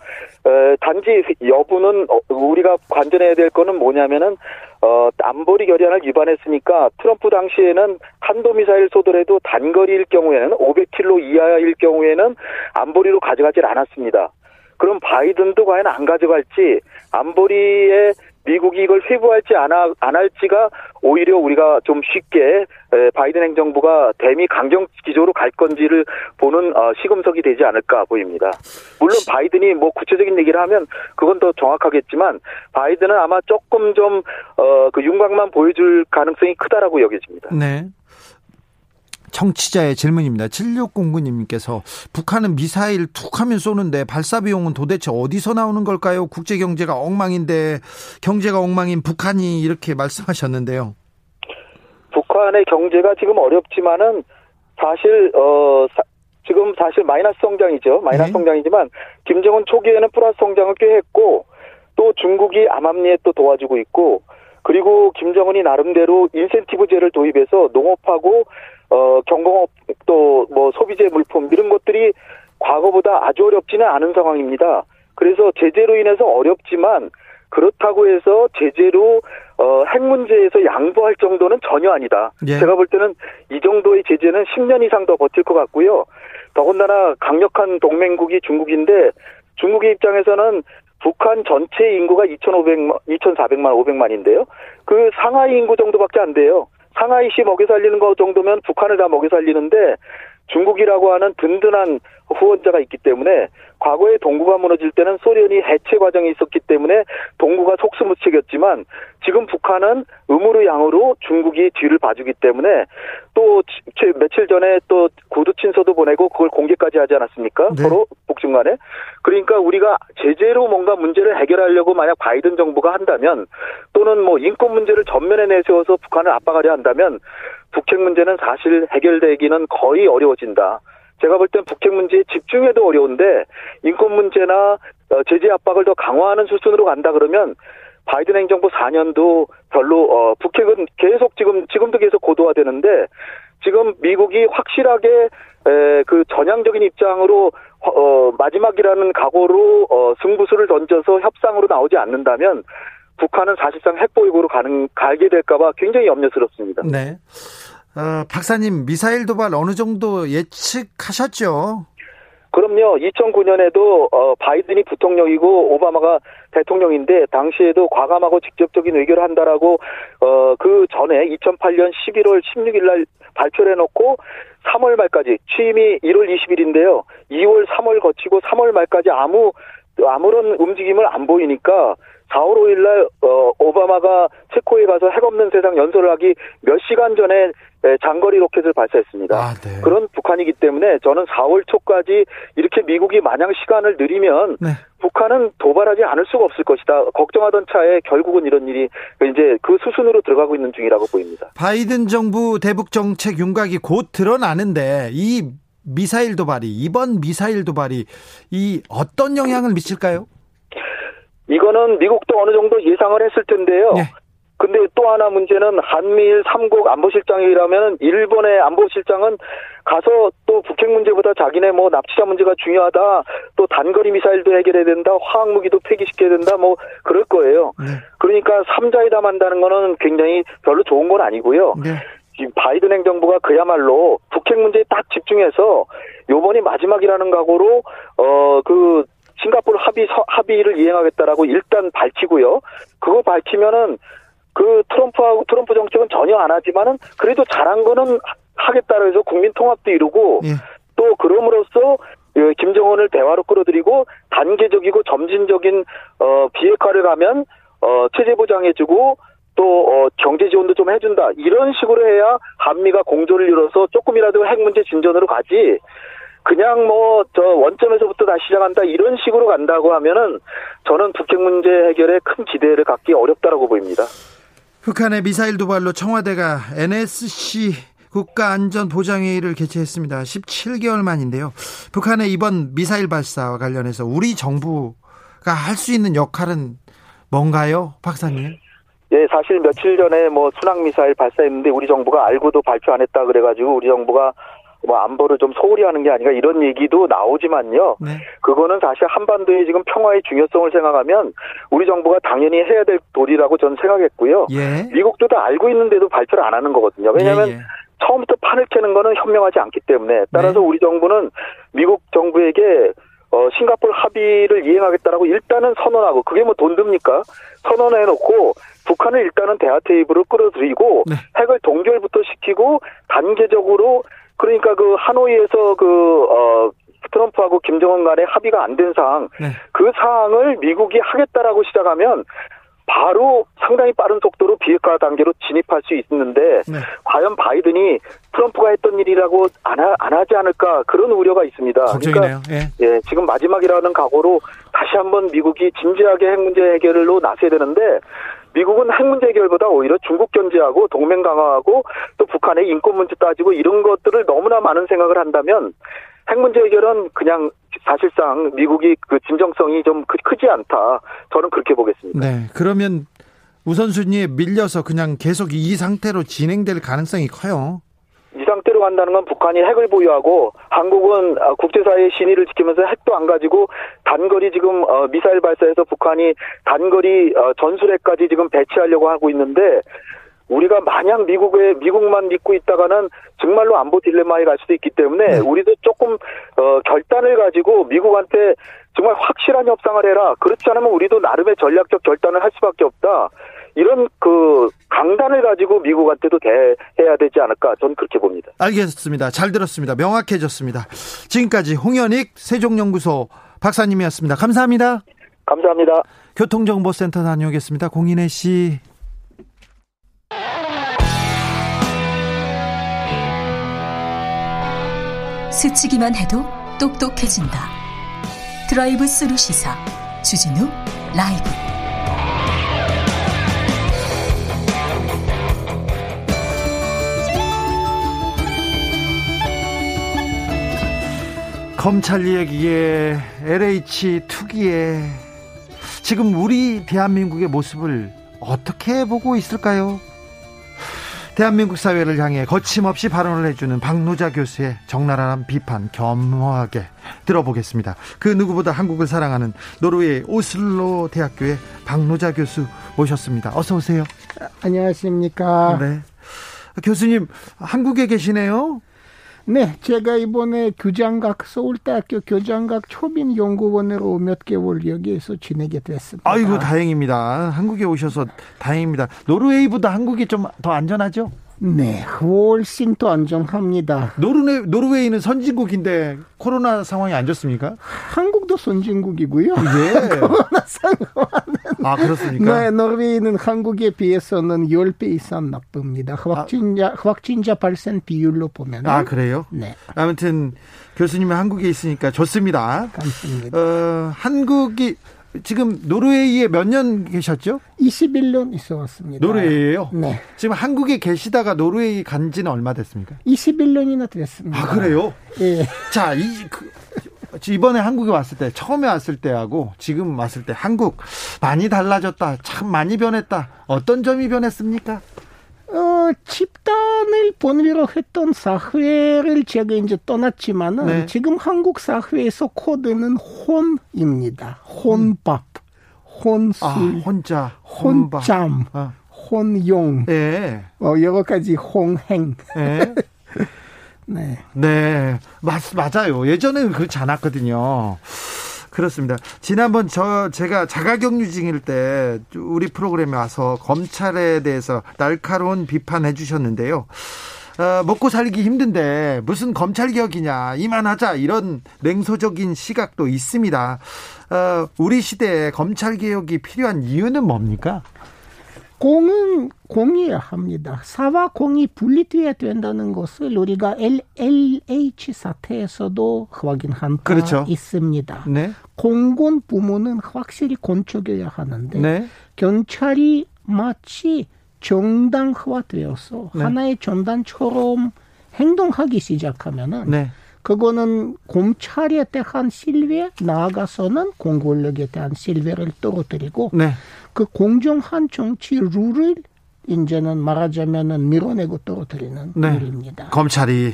어, 단지 여부는 어, 우리가 관전해야 될 거는 뭐냐면은 어, 안보리 결의안을 위반했으니까 트럼프 당시에는 한도미사일 쏘더라도 단거리일 경우에는 500km 이하일 경우에는 안보리로 가져가질 않았습니다. 그럼 바이든도 과연 안 가져갈지 안보리의 미국이 이걸 회부할지 안, 하, 안 할지가 오히려 우리가 좀 쉽게 바이든 행정부가 대미 강경 기조로 갈 건지를 보는 어, 시금석이 되지 않을까 보입니다. 물론 바이든이 뭐 구체적인 얘기를 하면 그건 더 정확하겠지만 바이든은 아마 조금 좀 어, 그 윤곽만 보여줄 가능성이 크다라고 여겨집니다. 네. 청취자의 질문입니다. 7609님께서 북한은 미사일 툭 하면 쏘는데 발사 비용은 도대체 어디서 나오는 걸까요? 국제 경제가 엉망인데 경제가 엉망인 북한이 이렇게 말씀하셨는데요. 북한의 경제가 지금 어렵지만은 사실 어 사, 지금 사실 마이너스 성장이죠. 마이너스 네. 성장이지만 김정은 초기에는 플러스 성장을 꽤 했고 또 중국이 암암리에 또 도와주고 있고 그리고 김정은이 나름대로 인센티브제를 도입해서 농업하고 어, 경공업 또 뭐 소비재 물품 이런 것들이 과거보다 아주 어렵지는 않은 상황입니다. 그래서 제재로 인해서 어렵지만 그렇다고 해서 제재로 어, 핵 문제에서 양보할 정도는 전혀 아니다. 예. 제가 볼 때는 이 정도의 제재는 10년 이상 더 버틸 것 같고요. 더군다나 강력한 동맹국이 중국인데 중국의 입장에서는 북한 전체 인구가 2,500만, 2,400만, 500만인데요. 그 상하이 인구 정도밖에 안 돼요. 상하이시 먹여 살리는 것 정도면 북한을 다 먹여 살리는데 중국이라고 하는 든든한 후원자가 있기 때문에 과거에 동구가 무너질 때는 소련이 해체 과정이 있었기 때문에 동구가 속수무책이었지만 지금 북한은 음으로 양으로 중국이 뒤를 봐주기 때문에 또 며칠 전에 또 구두 친서도 보내고 그걸 공개까지 하지 않았습니까? 네. 서로 북중 간에. 그러니까 우리가 제재로 뭔가 문제를 해결하려고 만약 바이든 정부가 한다면 또는 뭐 인권 문제를 전면에 내세워서 북한을 압박하려 한다면 북핵 문제는 사실 해결되기는 거의 어려워진다. 제가 볼 땐 북핵 문제에 집중해도 어려운데 인권 문제나 어, 제재 압박을 더 강화하는 수순으로 간다 그러면 바이든 행정부 4년도 별로 어 북핵은 계속 지금 지금도 계속 고도화되는데 지금 미국이 확실하게 에, 그 전향적인 입장으로 어 마지막이라는 각오로 어 승부수를 던져서 협상으로 나오지 않는다면 북한은 사실상 핵보유고로 가는 가게 될까봐 굉장히 염려스럽습니다. 네. 어, 박사님 미사일 도발 어느 정도 예측하셨죠? 그럼요. 2009년에도 어, 바이든이 부통령이고 오바마가 대통령인데 당시에도 과감하고 직접적인 의결을 한다라고 어, 그 전에 2008년 11월 16일 날 발표를 해놓고 3월 말까지 취임이 1월 20일인데요. 2월, 3월 거치고 3월 말까지 아무 아무런 움직임을 안 보이니까 4월 5일 날 어, 오바마가 체코에 가서 핵 없는 세상 연설을 하기 몇 시간 전에 장거리 로켓을 발사했습니다. 아, 네. 그런 북한이기 때문에 저는 4월 초까지 이렇게 미국이 마냥 시간을 늘리면 네. 북한은 도발하지 않을 수가 없을 것이다. 걱정하던 차에 결국은 이런 일이 이제 그 수순으로 들어가고 있는 중이라고 보입니다. 바이든 정부 대북 정책 윤곽이 곧 드러나는데 이 미사일 도발이 이번 미사일 도발이 이 어떤 영향을 미칠까요? 이거는 미국도 어느 정도 예상을 했을 텐데요. 네. 근데 또 하나 문제는 한미일 3국 안보실장이라면 일본의 안보실장은 가서 또 북핵 문제보다 자기네 뭐 납치자 문제가 중요하다. 또 단거리 미사일도 해결해야 된다. 화학 무기도 폐기시켜야 된다. 뭐 그럴 거예요. 네. 그러니까 삼자회담 한다는 거는 굉장히 별로 좋은 건 아니고요. 네. 지금 바이든 행정부가 그야말로 북핵 문제에 딱 집중해서 요번이 마지막이라는 각오로 어 그 싱가포르 합의 합의를 이행하겠다라고 일단 밝히고요. 그거 밝히면은 그 트럼프하고 트럼프 정책은 전혀 안 하지만은 그래도 잘한 거는 하겠다고 해서 국민 통합도 이루고 예. 또 그럼으로써 그 김정은을 대화로 끌어들이고 단계적이고 점진적인 어 비핵화를 가면 어 체제 보장해주고 또 어, 경제 지원도 좀 해준다 이런 식으로 해야 한미가 공조를 이뤄서 조금이라도 핵 문제 진전으로 가지 그냥 뭐 저 원점에서부터 다시 시작한다 이런 식으로 간다고 하면은 저는 북핵 문제 해결에 큰 기대를 갖기 어렵다라고 보입니다. 북한의 미사일 도발로 청와대가 NSC 국가안전보장회의를 개최했습니다. 17개월 만인데요. 북한의 이번 미사일 발사와 관련해서 우리 정부가 할 수 있는 역할은 뭔가요, 박사님? 예, 사실 며칠 전에 뭐 순항 미사일 발사했는데 우리 정부가 알고도 발표 안 했다 그래가지고 우리 정부가 뭐 안보를 좀 소홀히 하는 게 아닌가 이런 얘기도 나오지만요. 네. 그거는 사실 한반도의 지금 평화의 중요성을 생각하면 우리 정부가 당연히 해야 될 도리라고 저는 생각했고요. 예. 미국도 다 알고 있는데도 발표를 안 하는 거거든요. 왜냐하면 예, 예. 처음부터 판을 캐는 거는 현명하지 않기 때문에 따라서 네. 우리 정부는 미국 정부에게 어, 싱가폴 합의를 이행하겠다라고 일단은 선언하고 그게 뭐 돈 듭니까? 선언해 놓고 북한을 일단은 대화 테이블을 끌어들이고 네. 핵을 동결부터 시키고 단계적으로 그러니까 그 하노이에서 그 어 트럼프하고 김정은 간의 합의가 안 된 사항 네. 그 사항을 미국이 하겠다라고 시작하면 바로 상당히 빠른 속도로 비핵화 단계로 진입할 수 있는데 네. 과연 바이든이 트럼프가 했던 일이라고 안, 하, 안 하지 않을까 그런 우려가 있습니다. 걱정이네요. 그러니까 예. 예, 지금 마지막이라는 각오로 다시 한번 미국이 진지하게 핵 문제 해결로 나서야 되는데 미국은 핵 문제 해결보다 오히려 중국 견제하고 동맹 강화하고 또 북한의 인권 문제 따지고 이런 것들을 너무나 많은 생각을 한다면 핵 문제 해결은 그냥 사실상 미국이 그 진정성이 좀 크지 않다. 저는 그렇게 보겠습니다. 네. 그러면 우선순위에 밀려서 그냥 계속 이 상태로 진행될 가능성이 커요. 이 상태로 간다는 건 북한이 핵을 보유하고 한국은 아, 국제사회의 신의를 지키면서 핵도 안 가지고 단거리 지금 어, 미사일 발사해서 북한이 단거리 어, 전술핵까지 지금 배치하려고 하고 있는데 우리가 마냥 미국에 미국만 믿고 있다가는 정말로 안보 딜레마에 갈 수도 있기 때문에 네. 우리도 조금 어 결단을 가지고 미국한테 정말 확실한 협상을 해라. 그렇지 않으면 우리도 나름의 전략적 결단을 할 수밖에 없다. 이런 그 강단을 가지고 미국한테도 대해야 되지 않을까 저는 그렇게 봅니다. 알겠습니다. 잘 들었습니다. 명확해졌습니다. 지금까지 홍현익 세종연구소 박사님이었습니다. 감사합니다. 감사합니다. 교통정보센터 다녀오겠습니다. 공인혜 씨. 스치기만 해도 똑똑해진다. 드라이브 스루 시사 주진우 라이브. 검찰 얘기에 LH 투기에 지금 우리 대한민국의 모습을 어떻게 보고 있을까요? 대한민국 사회를 향해 거침없이 발언을 해주는 박노자 교수의 적나라한 비판 겸허하게 들어보겠습니다. 그 누구보다 한국을 사랑하는 노르웨이 오슬로 대학교의 박노자 교수 모셨습니다. 어서 오세요. 안녕하십니까. 네. 교수님 한국에 계시네요. 네, 제가 이번에 교장각 서울대학교 교장각 초빙 연구원으로 몇 개월 여기에서 지내게 됐습니다. 아이고 다행입니다. 한국에 오셔서 다행입니다. 노르웨이보다 한국이 좀 더 안전하죠? 네, 훨씬 더 안정합니다. 노르웨, 노르웨이는 선진국인데 코로나 상황이 안 좋습니까? 한국도 선진국이고요. 예. 코로나 상황은. 아, 그렇습니까? 네, 노르웨이는 한국에 비해서는 10배 이상 나쁩니다. 확진자, 아. 확진자 발생 비율로 보면. 아, 그래요? 네. 아무튼 교수님은 한국에 있으니까 좋습니다. 감사합니다. 어, 한국이 지금 노르웨이에 몇 년 계셨죠? 21년 있어 왔습니다. 노르웨이에요? 네. 지금 한국에 계시다가 노르웨이 간 지는 얼마 됐습니까? 21년이나 됐습니다. 아, 그래요? 예. 자, 이, 그, 이번에 한국에 왔을 때, 처음에 왔을 때하고 지금 왔을 때 한국 많이 달라졌다. 참 많이 변했다. 어떤 점이 변했습니까? 어, 집단을 본위로 했던 사회를 제가 이제 떠났지만은 네. 지금 한국 사회에서 코드는 혼입니다. 혼밥, 혼술, 아, 혼자, 혼짬, 아. 혼용, 네. 어, 여러 가지 홍행. 네. 네. 네. 맞, 맞아요. 예전에는 그렇지 않았거든요. 그렇습니다. 지난번 저 제가 자가격리중일 때 우리 프로그램에 와서 검찰에 대해서 날카로운 비판해 주셨는데요. 어, 먹고 살기 힘든데 무슨 검찰 개혁이냐 이만하자 이런 냉소적인 시각도 있습니다. 어, 우리 시대에 검찰 개혁이 필요한 이유는 뭡니까? 공은 공이어야 합니다. 사와 공이 분리돼야 된다는 것을 우리가 LH 사태에서도 확인한 바 그렇죠. 있습니다. 네. 공군 부문은 확실히 건축해야 하는데 네. 경찰이 마치 정당화되어서 네. 하나의 전단처럼 행동하기 시작하면은 네. 그거는 검찰에 대한 신뢰 나아가서는 공권력에 대한 신뢰를 떨어뜨리고 네. 그 공정한 정치 룰을 이제는 말하자면은 밀어내고 떨어뜨리는 네. 일입니다. 검찰이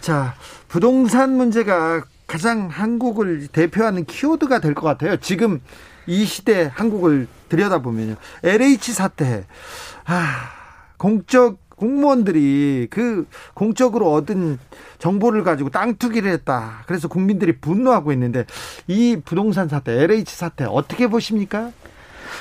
자 부동산 문제가 가장 한국을 대표하는 키워드가 될 것 같아요. 지금 이 시대 한국을 들여다보면요. LH 사태, 아, 공적 공무원들이 그 공적으로 얻은 정보를 가지고 땅 투기를 했다. 그래서 국민들이 분노하고 있는데 이 부동산 사태, LH 사태 어떻게 보십니까?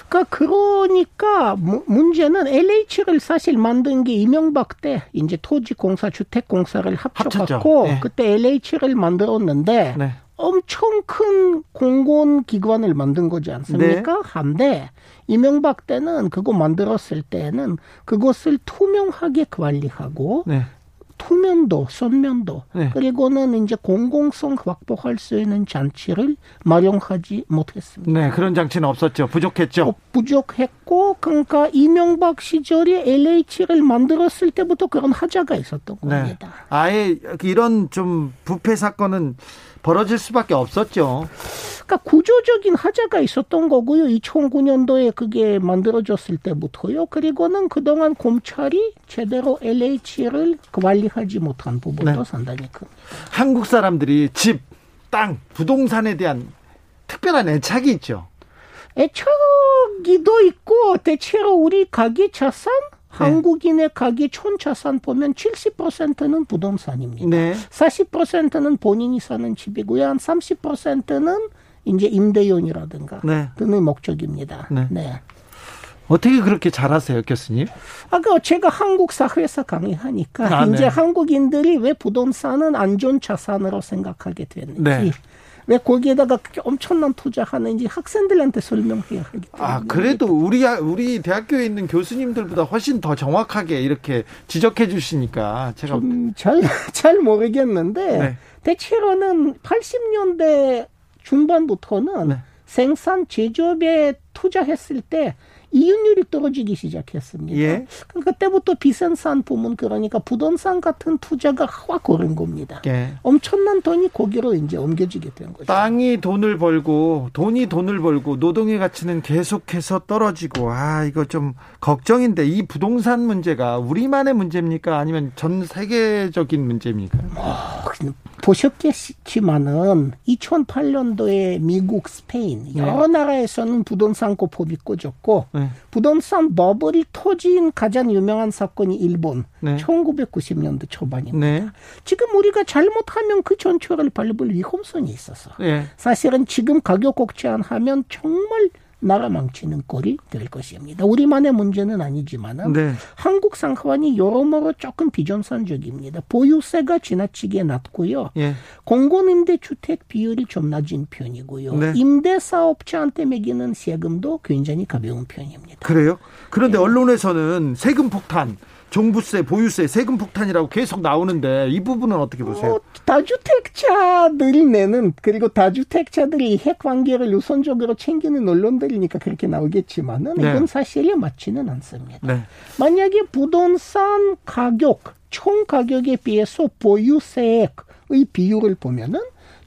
그러니까 그러니까 문제는 LH를 사실 만든 게 이명박 때 이제 토지공사, 주택공사를 합쳐갖고 네. 그때 LH를 만들었는데 네. 엄청 큰 공공기관을 만든 거지 않습니까? 네. 한데 이명박 때는 그거 만들었을 때는 그것을 투명하게 관리하고 네. 투명도, 선면도 네. 그리고는 이제 공공성 확보할 수 있는 장치를 마련하지 못했습니다. 네, 그런 장치는 없었죠. 부족했죠. 어, 부족했고 그러니까 이명박 시절에 LH를 만들었을 때부터 그런 하자가 있었던 네. 겁니다. 아예 이런 좀 부패 사건은 벌어질 수밖에 없었죠. 그러니까 구조적인 하자가 있었던 거고요. 2009년도에 그게 만들어졌을 때부터요. 그리고는 그동안 검찰이 제대로 LH를 관리하지 못한 부분도 네. 상당히 큽니다. 한국 사람들이 집, 땅, 부동산에 대한 특별한 애착이 있죠. 애착이도 있고 대체로 우리 가계 자산 네. 한국인의 가계 촌자산 보면 70%는 부동산입니다. 네. 40%는 본인이 사는 집이고요. 한 30%는 이제 임대용이라든가 네. 등의 목적입니다. 네. 네. 어떻게 그렇게 잘하세요, 교수님? 아까 제가 한국 사회에서 강의하니까 아, 네. 이제 한국인들이 왜 부동산은 안전 자산으로 생각하게 됐는지 네. 왜 거기에다가 엄청난 투자하는지 학생들한테 설명해야 하기 때문에. 아, 그래도 우리, 우리 대학교에 있는 교수님들보다 훨씬 더 정확하게 이렇게 지적해 주시니까 제가. 잘, 잘 모르겠는데, 네. 대체로는 80년대 중반부터는 네. 생산 제조업에 투자했을 때 이윤율이 떨어지기 시작했습니다. 예. 그때부터 비생산 부문 그러니까 부동산 같은 투자가 확 오른 겁니다. 예. 엄청난 돈이 거기로 이제 옮겨지게 된 거죠. 땅이 돈을 벌고 돈이 돈을 벌고 노동의 가치는 계속해서 떨어지고 아 이거 좀 걱정인데 이 부동산 문제가 우리만의 문제입니까 아니면 전 세계적인 문제입니까? 어, 보셨겠지만은 2008년도에 미국, 스페인 네. 여러 네. 나라에서는 부동산 고법이 꺼졌고 네. 부동산 버블이 터진 가장 유명한 사건이 일본 네. 1990년도 초반입니다. 네. 지금 우리가 잘못하면 그 전초를 밟을 위험성이 있어서 네. 사실은 지금 가격 곡지안하면 정말 나라 망치는 꼴이 될 것입니다. 우리만의 문제는 아니지만은 네. 한국 상황이 여러모로 조금 비정상적입니다. 보유세가 지나치게 낮고요. 예. 공공임대 주택 비율이 좀 낮은 편이고요. 네. 임대사업자한테 매기는 세금도 굉장히 가벼운 편입니다. 그래요? 그런데 네. 언론에서는 세금 폭탄 종부세, 보유세, 세금 폭탄이라고 계속 나오는데 이 부분은 어떻게 보세요? 어, 다주택자들이 내는 그리고 다주택자들이 핵 관계를 우선적으로 챙기는 언론들이니까 그렇게 나오겠지만은 네. 이건 사실이 맞지는 않습니다. 네. 만약에 부동산 가격 총 가격에 비해서 보유세의 비율을 보면은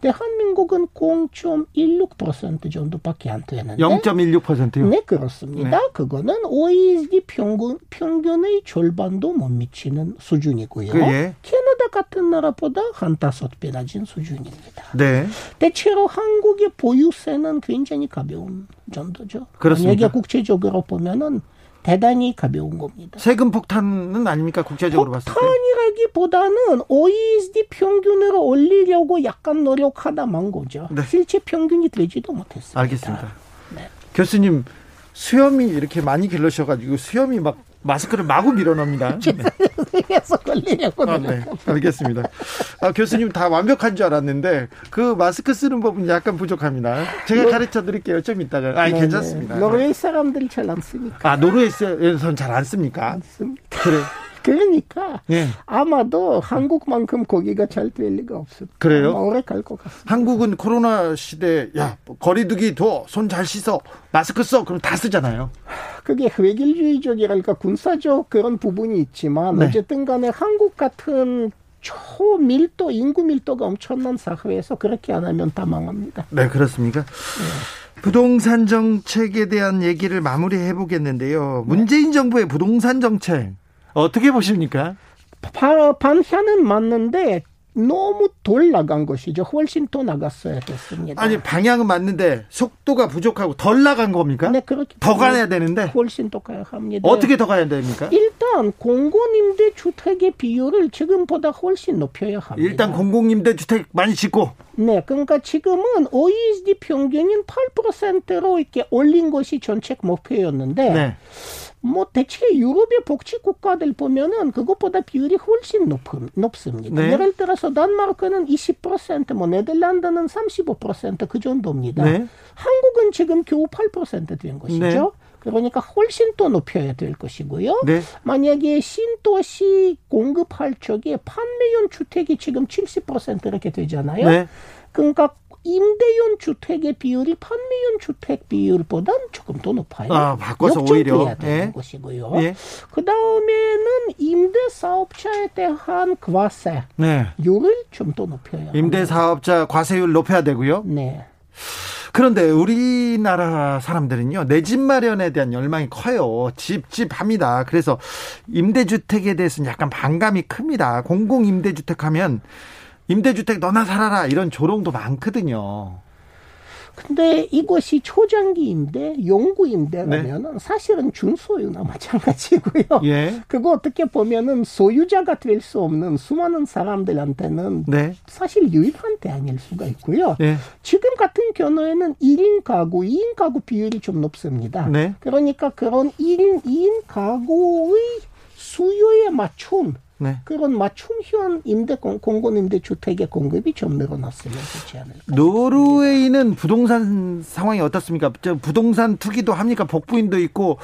대한민국은 0.16% 정도밖에 안 되는데 0.16%요? 네 그렇습니다. 네. 그거는 OECD 평균 평균의 절반도 못 미치는 수준이고요. 그, 예. 캐나다 같은 나라보다 한 다섯 배 낮은 수준입니다. 네. 대체로 한국의 보유세는 굉장히 가벼운 정도죠. 그렇습니다. 만약에 국제적으로 보면은 대단히 가벼운 겁니다. 세금 폭탄은 아닙니까 국제적으로 봤을 때? 폭탄이라기보다는 OECD 평균으로 올리려고 약간 노력하다만 거죠. 네. 실제 평균이 되지도 못했습니다. 알겠습니다. 네. 교수님 수염이 이렇게 많이 길러셔가지고 수염이 막 마스크를 마구 밀어넣습니다. 그래서 걸리려고. 아, 네. 알겠습니다. 아, 교수님 다 완벽한 줄 알았는데 그 마스크 쓰는 법은 약간 부족합니다. 제가 노, 가르쳐 드릴게요. 좀 이따가. 아, 네, 괜찮습니다. 네. 노르웨이 사람들이 잘 안 쓰니까. 아, 노르웨이에서는 잘 안 씁니까? 안 씁니다. 그래. 그러니까 네. 아마도 한국만큼 거기가 잘 될 리가 없을 그래요? 오래 갈 것 같습니다. 한국은 코로나 시대 야 거리두기 둬손 잘 씻어 마스크 써 그럼 다 쓰잖아요. 그게 획일주의적이랄까 군사적 그런 부분이 있지만 네. 어쨌든 간에 한국 같은 초밀도 인구 밀도가 엄청난 사회에서 그렇게 안 하면 다 망합니다. 네 그렇습니까? 네. 부동산 정책에 대한 얘기를 마무리해 보겠는데요. 문재인 정부의 부동산 정책 어떻게 보십니까? 바, 반향은 맞는데 너무 덜 나간 것이죠. 훨씬 더 나갔어야 됐습니다. 아니 방향은 맞는데 속도가 부족하고 덜 나간 겁니까? 네, 그렇게 더 가야 되는데 훨씬 더 가야 합니다. 어떻게 더 가야 됩니까? 일단 공공임대 주택의 비율을 지금보다 훨씬 높여야 합니다. 일단 공공임대 주택 많이 짓고. 네, 그러니까 지금은 OECD 평균인 8%로 이렇게 올린 것이 정책 목표였는데. 네. 뭐 대체 유럽의 복지 국가들 보면은 그것보다 비율이 훨씬 높, 높습니다. 네. 예를 들어서 단마크는 20%, 뭐 네덜란드는 35%그 정도입니다. 네. 한국은 지금 겨우 8%된 것이죠. 네. 그러니까 훨씬 더 높여야 될 것이고요. 네. 만약에 신도시 공급할 적에 판매용 주택이 지금 70% 이렇게 되잖아요. 네. 그러니까 임대용 주택의 비율이 판매용 주택 비율보다 조금 더 높아요. 아, 바꿔서 오히려 되는 예. 것이고요. 예. 그 다음에는 임대 사업자에 대한 과세 네. 율을 좀 더 높여야. 임대 사업자 과세율 높여야 되고요. 네. 그런데 우리나라 사람들은요, 내 집 마련에 대한 열망이 커요. 집, 집 합니다. 그래서 임대주택에 대해서는 약간 반감이 큽니다. 공공임대주택 하면 임대주택 너나 살아라 이런 조롱도 많거든요. 근데 이것이 초장기 임대, 용구 임대라면은 네. 사실은 준소유나 마찬가지고요. 예. 그거 어떻게 보면은 소유자가 될 수 없는 수많은 사람들한테는 네. 사실 유일한 대안일 수가 있고요. 네. 지금 같은 경우에는 1인 가구, 2인 가구 비율이 좀 높습니다. 네. 그러니까 그런 1인, 2인 가구의 수요에 맞춘 네. 그런 맞춤형 임대 공공 임대 주택의 공급이 좀 늘어났으면 좋지 않을까. 노르웨이는 부동산 상황이 어떻습니까? 저 부동산 투기도 합니까? 복부인도 있고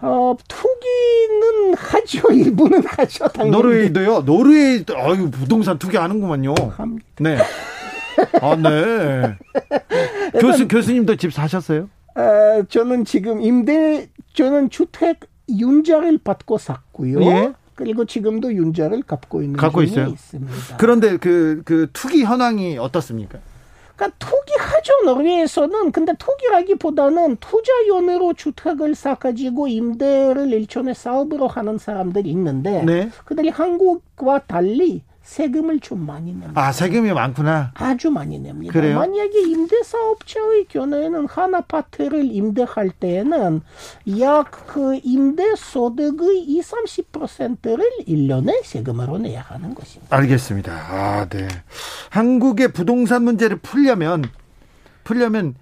어, 투기는 하죠. 일부는 하죠. 당연히. 노르웨이도요. 노르웨이 아유 부동산 투기 하는구만요. 합니다. 네. 아, 네. 교수 교수님도 집 사셨어요? 어, 저는 지금 임대 저는 주택 윤자를 받고 샀고요. 예? 그리고 지금도 윤자를 갖고 있는 갖고 있어요. 있습니다. 그런데 그, 그 투기 현황이 어떻습니까? 그러니까 투기하죠 노르웨이에서는 근데 투기라기보다는 투자연으로 주택을 사가지고 임대를 일종의 사업으로 하는 사람들이 있는데 네. 그들이 한국과 달리 세금을 좀 많이 냅니다. 아, 세금이 많구나. 아주 많이 냅니다. 그래요? 만약에 임대사업자의 경우에는 한 아파트를 임대할 때에는 약 그 임대소득의 20, 30%를 1년에 세금으로 내야 하는 것입니다. 알겠습니다. 아, 네. 한국의 부동산 문제를 풀려면, 풀려면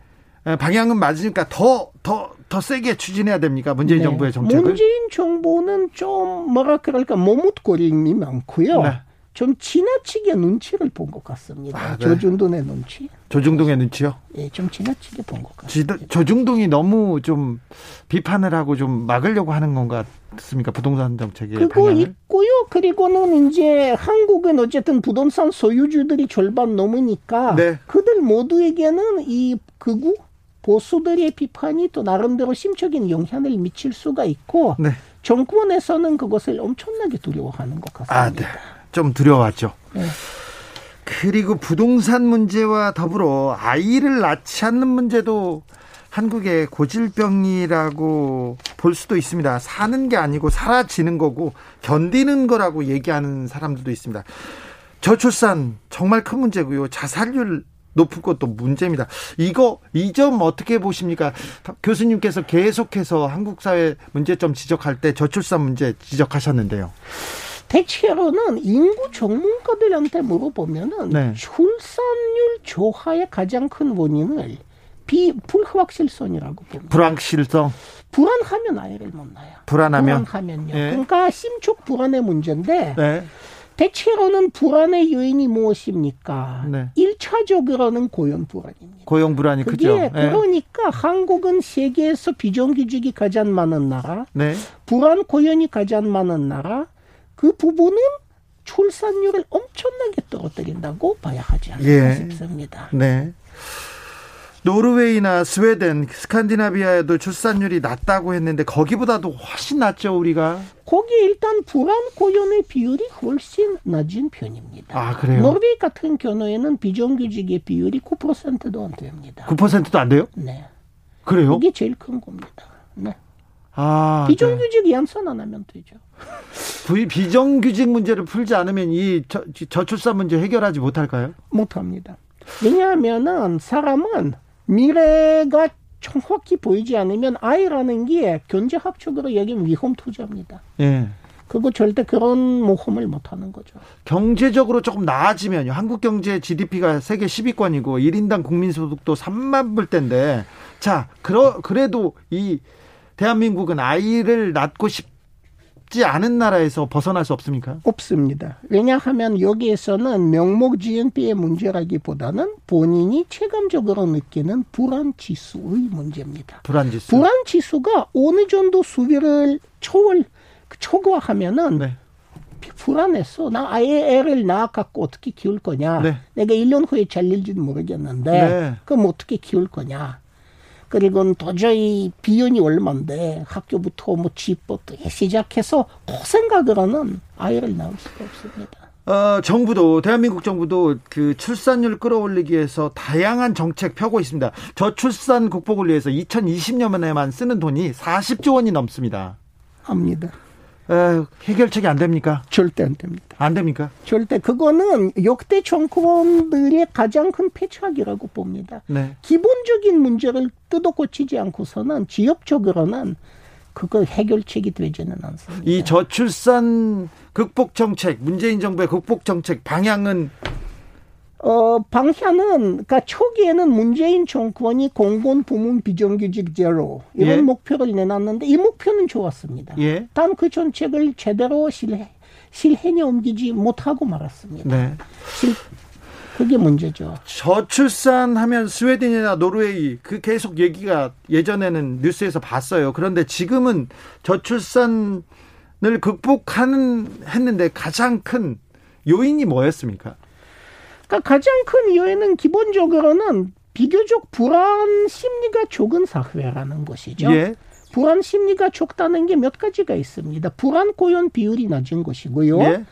방향은 맞으니까 더, 더, 더 세게 추진해야 됩니까? 문재인 네. 정부의 정책을? 문재인 정부는 좀 뭐라 그럴까 머뭇거림이 많고요. 네. 좀 지나치게 눈치를 본 것 같습니다. 아, 네. 조중동의 눈치. 조중동의 눈치요? 예, 좀 지나치게 본 것 같습니다. 조중동이 너무 좀 비판을 하고 좀 막으려고 하는 건 같습니까? 부동산 정책의 그거 방향을? 있고요. 그리고는 이제 한국은 어쨌든 부동산 소유주들이 절반 넘으니까 네. 그들 모두에게는 이 극우 보수들의 비판이 또 나름대로 심적인 영향을 미칠 수가 있고 네. 정권에서는 그것을 엄청나게 두려워하는 것 같습니다. 아, 네. 좀 두려웠죠. 네. 그리고 부동산 문제와 더불어 아이를 낳지 않는 문제도 한국의 고질병이라고 볼 수도 있습니다. 사는 게 아니고 사라지는 거고 견디는 거라고 얘기하는 사람들도 있습니다. 저출산 정말 큰 문제고요. 자살률 높은 것도 문제입니다. 이거 이 점 어떻게 보십니까? 교수님께서 계속해서 한국 사회 문제점 지적할 때 저출산 문제 지적하셨는데요. 대체로는 인구 전문가들한테 물어보면은 네. 출산율 저하의 가장 큰 원인을 비 불확실성이라고 봅니다. 불확실성. 불안하면 아이를 못 낳아요. 불안하면. 불안하면요. 네. 그러니까 심촉 불안의 문제인데 네. 대체로는 불안의 요인이 무엇입니까? 네. 1차적으로는 고용 불안입니다. 고용 불안이 그게 그죠? 그러니까 한국은 세계에서 비정규직이 가장 많은 나라, 네. 불안 고용이 가장 많은 나라, 그 부분은 출산율을 엄청나게 떨어뜨린다고 봐야 하지 않을까 예. 싶습니다. 네. 노르웨이나 스웨덴, 스칸디나비아에도 출산율이 낮다고 했는데 거기보다도 훨씬 낮죠 우리가. 거기 일단 불안 고용의 비율이 훨씬 낮은 편입니다. 아 그래요? 노르웨이 같은 경우에는 비정규직의 비율이 9%도 안 됩니다. 9%도 안 돼요? 네. 그래요? 이게 제일 큰 겁니다. 네. 아, 비정규직 네. 양산 안 하면 되죠. 비정규직 문제를 풀지 않으면 이 저, 저출산 문제 해결하지 못할까요? 못합니다. 왜냐하면은 사람은 미래가 정확히 보이지 않으면 아이라는 게 경제학적으로 여기는 위험 투자입니다. 예. 그거 절대 그런 모험을 못 하는 거죠. 경제적으로 조금 나아지면요. 한국 경제 GDP가 세계 10위권이고 1인당 국민 소득도 3만 불대인데 자, 그러, 그래도 이 대한민국은 아이를 낳고 싶 지 않은 나라에서 벗어날 수 없습니까? 없습니다. 왜냐하면 여기에서는 명목 GNP의 문제라기보다는 본인이 체감적으로 느끼는 불안 지수의 문제입니다. 불안 지수. 불안 지수가 어느 정도 수비를 초월 초과하면은 네. 불안했어. 나 아예 애를 낳아갖고 어떻게 키울 거냐. 네. 내가 1년 후에 잘릴지도 모르겠는데, 네. 그럼 어떻게 키울 거냐. 그리고 도저히 비용이 얼마인데 학교부터 뭐 집부터 시작해서 그 생각을 하는 아이를 낳을 수가 없습니다. 어, 정부도 대한민국 정부도 그 출산율 끌어올리기 위해서 다양한 정책 펴고 있습니다. 저출산 극복을 위해서 2020년에만 쓰는 돈이 40조 원이 넘습니다. 합니다. 에, 해결책이 안 됩니까? 절대 안 됩니다. 안 됩니까? 절대 그거는 역대 정권들의 가장 큰 패착이라고 봅니다. 네. 기본적인 문제를 뜯어 고치지 않고서는 지역적으로는 그거 해결책이 되지는 않습니다. 이 저출산 극복 정책, 문재인 정부의 극복 정책 방향은 어, 방향은, 그니까 초기에는 문재인 정권이 공공 부문 비정규직 제로 이런 예. 목표를 내놨는데 이 목표는 좋았습니다. 예. 단 그 정책을 제대로 실해, 실행에 옮기지 못하고 말았습니다. 네. 실, 그게 문제죠. 저출산하면 스웨덴이나 노르웨이 그 계속 얘기가 예전에는 뉴스에서 봤어요. 그런데 지금은 저출산을 극복하는 했는데 가장 큰 요인이 뭐였습니까? 그러니까 가장 큰 이유에는 기본적으로는 비교적 불안 심리가 적은 사회라는 것이죠. 예. 불안 심리가 적다는 게 몇 가지가 있습니다. 불안 고용 비율이 낮은 것이고요. 예.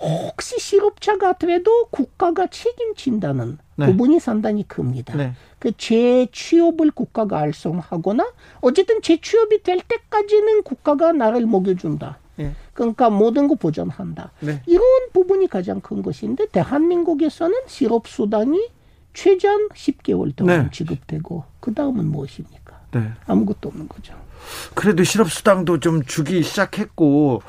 혹시 실업자가 돼도 국가가 책임진다는 네. 부분이 상당히 큽니다. 네. 그 재취업을 국가가 알선하거나 어쨌든 재취업이 될 때까지는 국가가 나를 먹여준다. 예. 그러니까 모든 거 보전한다. 네. 이런 부분이 가장 큰 것인데 대한민국에서는 실업 수당이 최장 10개월 동안 네. 지급되고 그 다음은 무엇입니까? 네. 아무것도 없는 거죠. 그래도 실업 수당도 좀 주기 시작했고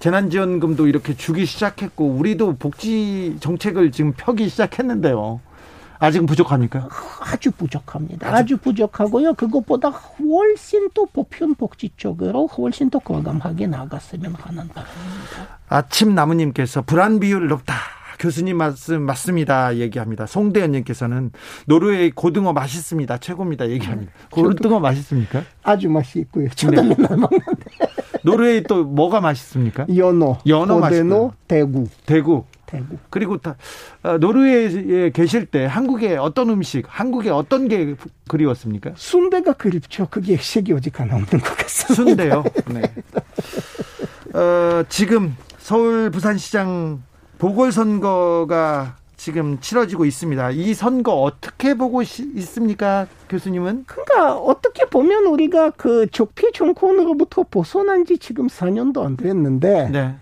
재난지원금도 이렇게 주기 시작했고 우리도 복지 정책을 지금 펴기 시작했는데요. 아직은 부족합니까? 아주 부족합니다. 아주, 아주 부족하고요. 그것보다 훨씬 또 보편 복지 쪽으로 훨씬 더 과감하게 나갔으면 하는 바람입니다. 아침 나무님께서 불안 비율 높다. 교수님 말씀 맞습니다. 얘기합니다. 송대현님께서는 노르웨이 고등어 맛있습니다. 최고입니다. 얘기합니다. 네. 고등어 맛있습니까? 아주 맛있고요. 저도 네. 먹는데. 노르웨이 또 뭐가 맛있습니까? 연어, 연어 맛있고 대구, 대구. 대구. 그리고 다 어, 노르웨이에 계실 때 한국의 어떤 음식, 한국의 어떤 게 그리웠습니까? 순대가 그립죠. 그게 세계 오직 하나 없는 것 같습니다. 순대요. 네. 어, 지금 서울 부산시장 보궐선거가 지금 치러지고 있습니다. 이 선거 어떻게 보고 있습니까, 교수님은? 그러니까 어떻게 보면 우리가 그 적폐 정권으로부터 벗어난 지 지금 4년도 안 됐는데 네.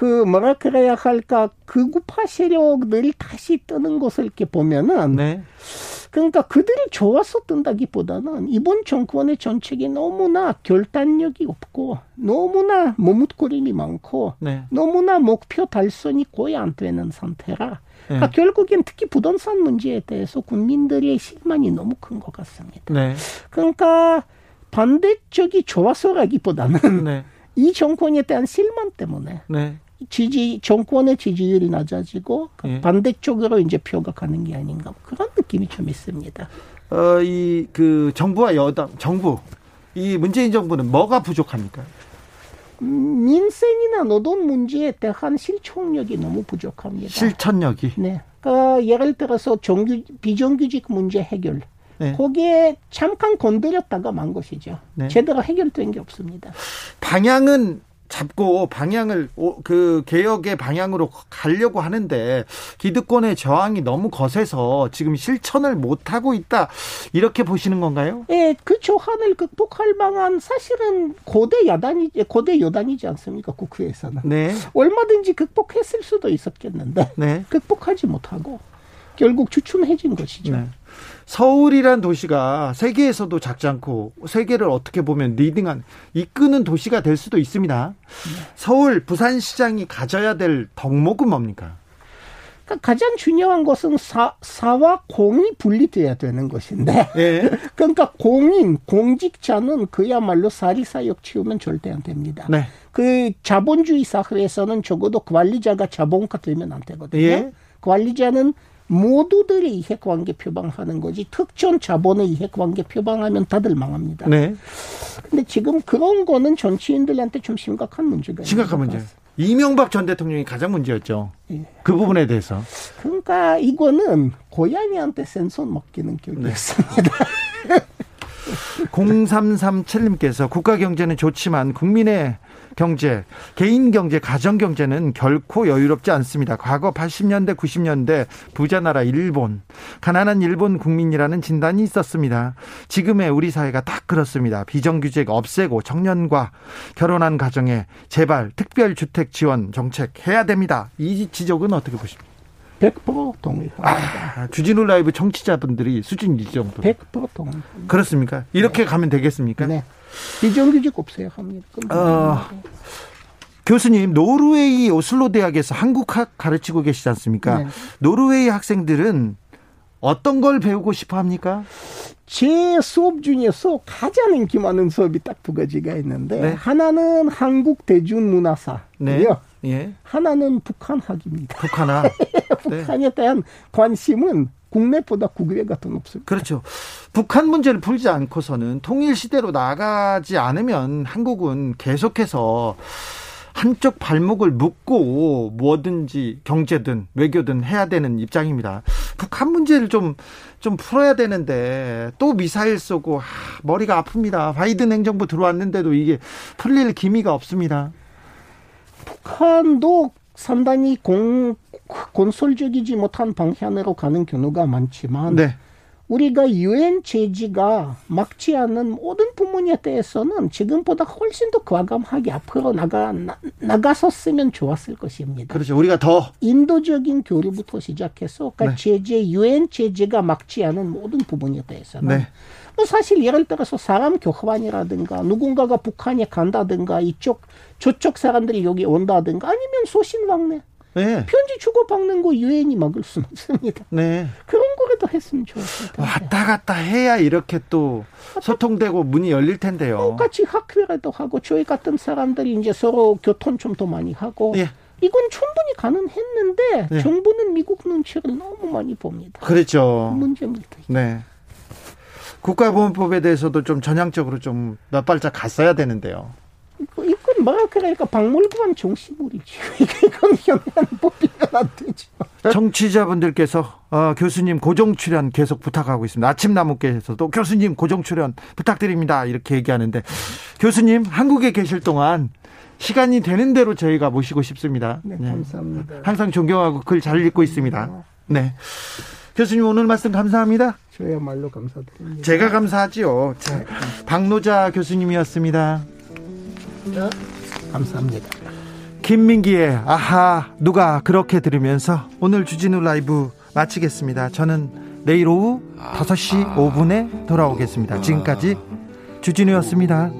그 뭐라 그래야 할까 극우파 세력들이 다시 뜨는 것을 이렇게 보면은 네. 그러니까 그들이 좋아서 뜬다기보다는 이번 정권의 정책이 너무나 결단력이 없고 너무나 머뭇거림이 많고 네. 너무나 목표 달성이 거의 안 되는 상태라 네. 그러니까 결국엔 특히 부동산 문제에 대해서 국민들의 실망이 너무 큰 것 같습니다. 네. 그러니까 반대쪽이 좋아서라기보다는 네. 이 정권에 대한 실망 때문에 네. 지지 정권의 지지율이 낮아지고 예. 반대쪽으로 이제 표가 가는 게 아닌가 그런 느낌이 좀 있습니다. 어, 이 그 정부와 여당 정부 이 문재인 정부는 뭐가 부족합니까? 음, 민생이나 노동 문제에 대한 실천력이 너무 부족합니다. 실천력이. 네. 그러니까 예를 들어서 정규 비정규직 문제 해결. 네. 거기에 잠깐 건드렸다가 만 것이죠. 네. 제대로 해결된 게 없습니다. 방향은 잡고 방향을 그 개혁의 방향으로 가려고 하는데 기득권의 저항이 너무 거세서 지금 실천을 못 하고 있다 이렇게 보시는 건가요? 예, 그 저항을 극복할 만한 사실은 고대 야단이 고대 여단이지 않습니까 국회에서는. 네. 얼마든지 극복했을 수도 있었겠는데 네. 극복하지 못하고 결국 주춤해진 것이죠. 네. 서울이란 도시가 세계에서도 작지 않고 세계를 어떻게 보면 리딩한 이끄는 도시가 될 수도 있습니다. 서울 부산시장이 가져야 될 덕목은 뭡니까? 그러니까 가장 중요한 것은 사, 사와 공이 분리돼야 되는 것인데. 네. 그러니까 공인, 공직자는 그야말로 사리사욕 치우면 절대 안 됩니다. 네. 그 자본주의 사회에서는 적어도 관리자가 자본가 되면 안 되거든요. 예. 관리자는 모두들이 이해관계 표방하는 거지 특정 자본의 이해관계 표방하면 다들 망합니다. 네. 근데 지금 그런 거는 정치인들한테 좀 심각한 문제가 심각한 문제. 이명박 전 대통령이 가장 문제였죠. 예. 그 부분에 대해서. 그러니까 이거는 고양이한테 센손 먹기는 격이었습니다. 네. 0337님께서 국가 경제는 좋지만 국민의 경제, 개인 경제, 가정 경제는 결코 여유롭지 않습니다. 과거 80년대, 90년대 부자 나라 일본, 가난한 일본 국민이라는 진단이 있었습니다. 지금의 우리 사회가 딱 그렇습니다. 비정규직 없애고 청년과 결혼한 가정에 제발 특별 주택 지원 정책 해야 됩니다. 이 지적은 어떻게 보십니까? 100% 동의합니다. 아, 주진우 라이브 청취자분들이 수준 이 정도. 100% 동의. 그렇습니까? 이렇게 네. 가면 되겠습니까? 네. 비정규직 없어요 합니다. 어, 교수님 노르웨이 오슬로 대학에서 한국학 가르치고 계시지 않습니까? 네. 노르웨이 학생들은 어떤 걸 배우고 싶어 합니까? 제 수업 중에서 가장 인기 많은 수업이 딱 두 가지가 있는데 네. 하나는 한국 대중문화사. 네. 예. 하나는 북한학입니다. 북한학. 북한에 네. 대한 관심은 국내보다 국외가 더 높습니다. 그렇죠. 북한 문제를 풀지 않고서는 통일 시대로 나가지 않으면 한국은 계속해서 한쪽 발목을 묶고 뭐든지 경제든 외교든 해야 되는 입장입니다. 북한 문제를 좀, 좀 풀어야 되는데 또 미사일 쏘고 아, 머리가 아픕니다. 바이든 행정부 들어왔는데도 이게 풀릴 기미가 없습니다. 북한도 상당히 공, 건설적이지 못한 방향으로 가는 경우가 많지만 네. 우리가 유엔 제지가 막지 않는 모든 부문에 대해서는 지금보다 훨씬 더 과감하게 앞으로 나가 나, 나가섰으면 좋았을 것입니다. 그렇죠. 우리가 더 인도적인 교류부터 시작해서 그러니까 네. 제재 유엔 제재가 막지 않은 모든 부분에 대해서는 네. 뭐 사실 예를 들어서 사람 교환이라든가 누군가가 북한에 간다든가 이쪽 저쪽 사람들이 여기 온다든가 아니면 소신 왕래 네. 편지 주고받는 거 유엔이 막을 수는 없습니다. 네. 그런 거라도 했으면 좋았을 텐데. 왔다 갔다 해야 이렇게 또 소통되고 문이 열릴 텐데요. 똑같이 학교라도 하고 저희 같은 사람들이 이제 서로 교통 좀 더 많이 하고. 네. 이건 충분히 가능했는데 네. 정부는 미국 눈치를 너무 많이 봅니다. 그렇죠. 문제입니다. 네. 국가보훈법에 대해서도 좀 전향적으로 좀 몇 발짝 갔어야 되는데요. 이건 뭐라 그러니까 박물관 정시물이지. 이건 영양법이면 안 되죠. 청취자분들께서 어, 교수님 고정 출연 계속 부탁하고 있습니다. 아침 나무께서도 교수님 고정 출연 부탁드립니다. 이렇게 얘기하는데 교수님 한국에 계실 동안 시간이 되는 대로 저희가 모시고 싶습니다. 네, 네. 감사합니다. 항상 존경하고 글 잘 읽고 있습니다. 네. 교수님 오늘 말씀 감사합니다. 저야말로 감사드립니다. 제가 감사하지요. 네. 박노자 교수님이었습니다. 네. 감사합니다. 김민기의 아하 누가 그렇게 들으면서 오늘 주진우 라이브 마치겠습니다. 저는 내일 오후 5시 5분에 돌아오겠습니다. 지금까지 주진우였습니다.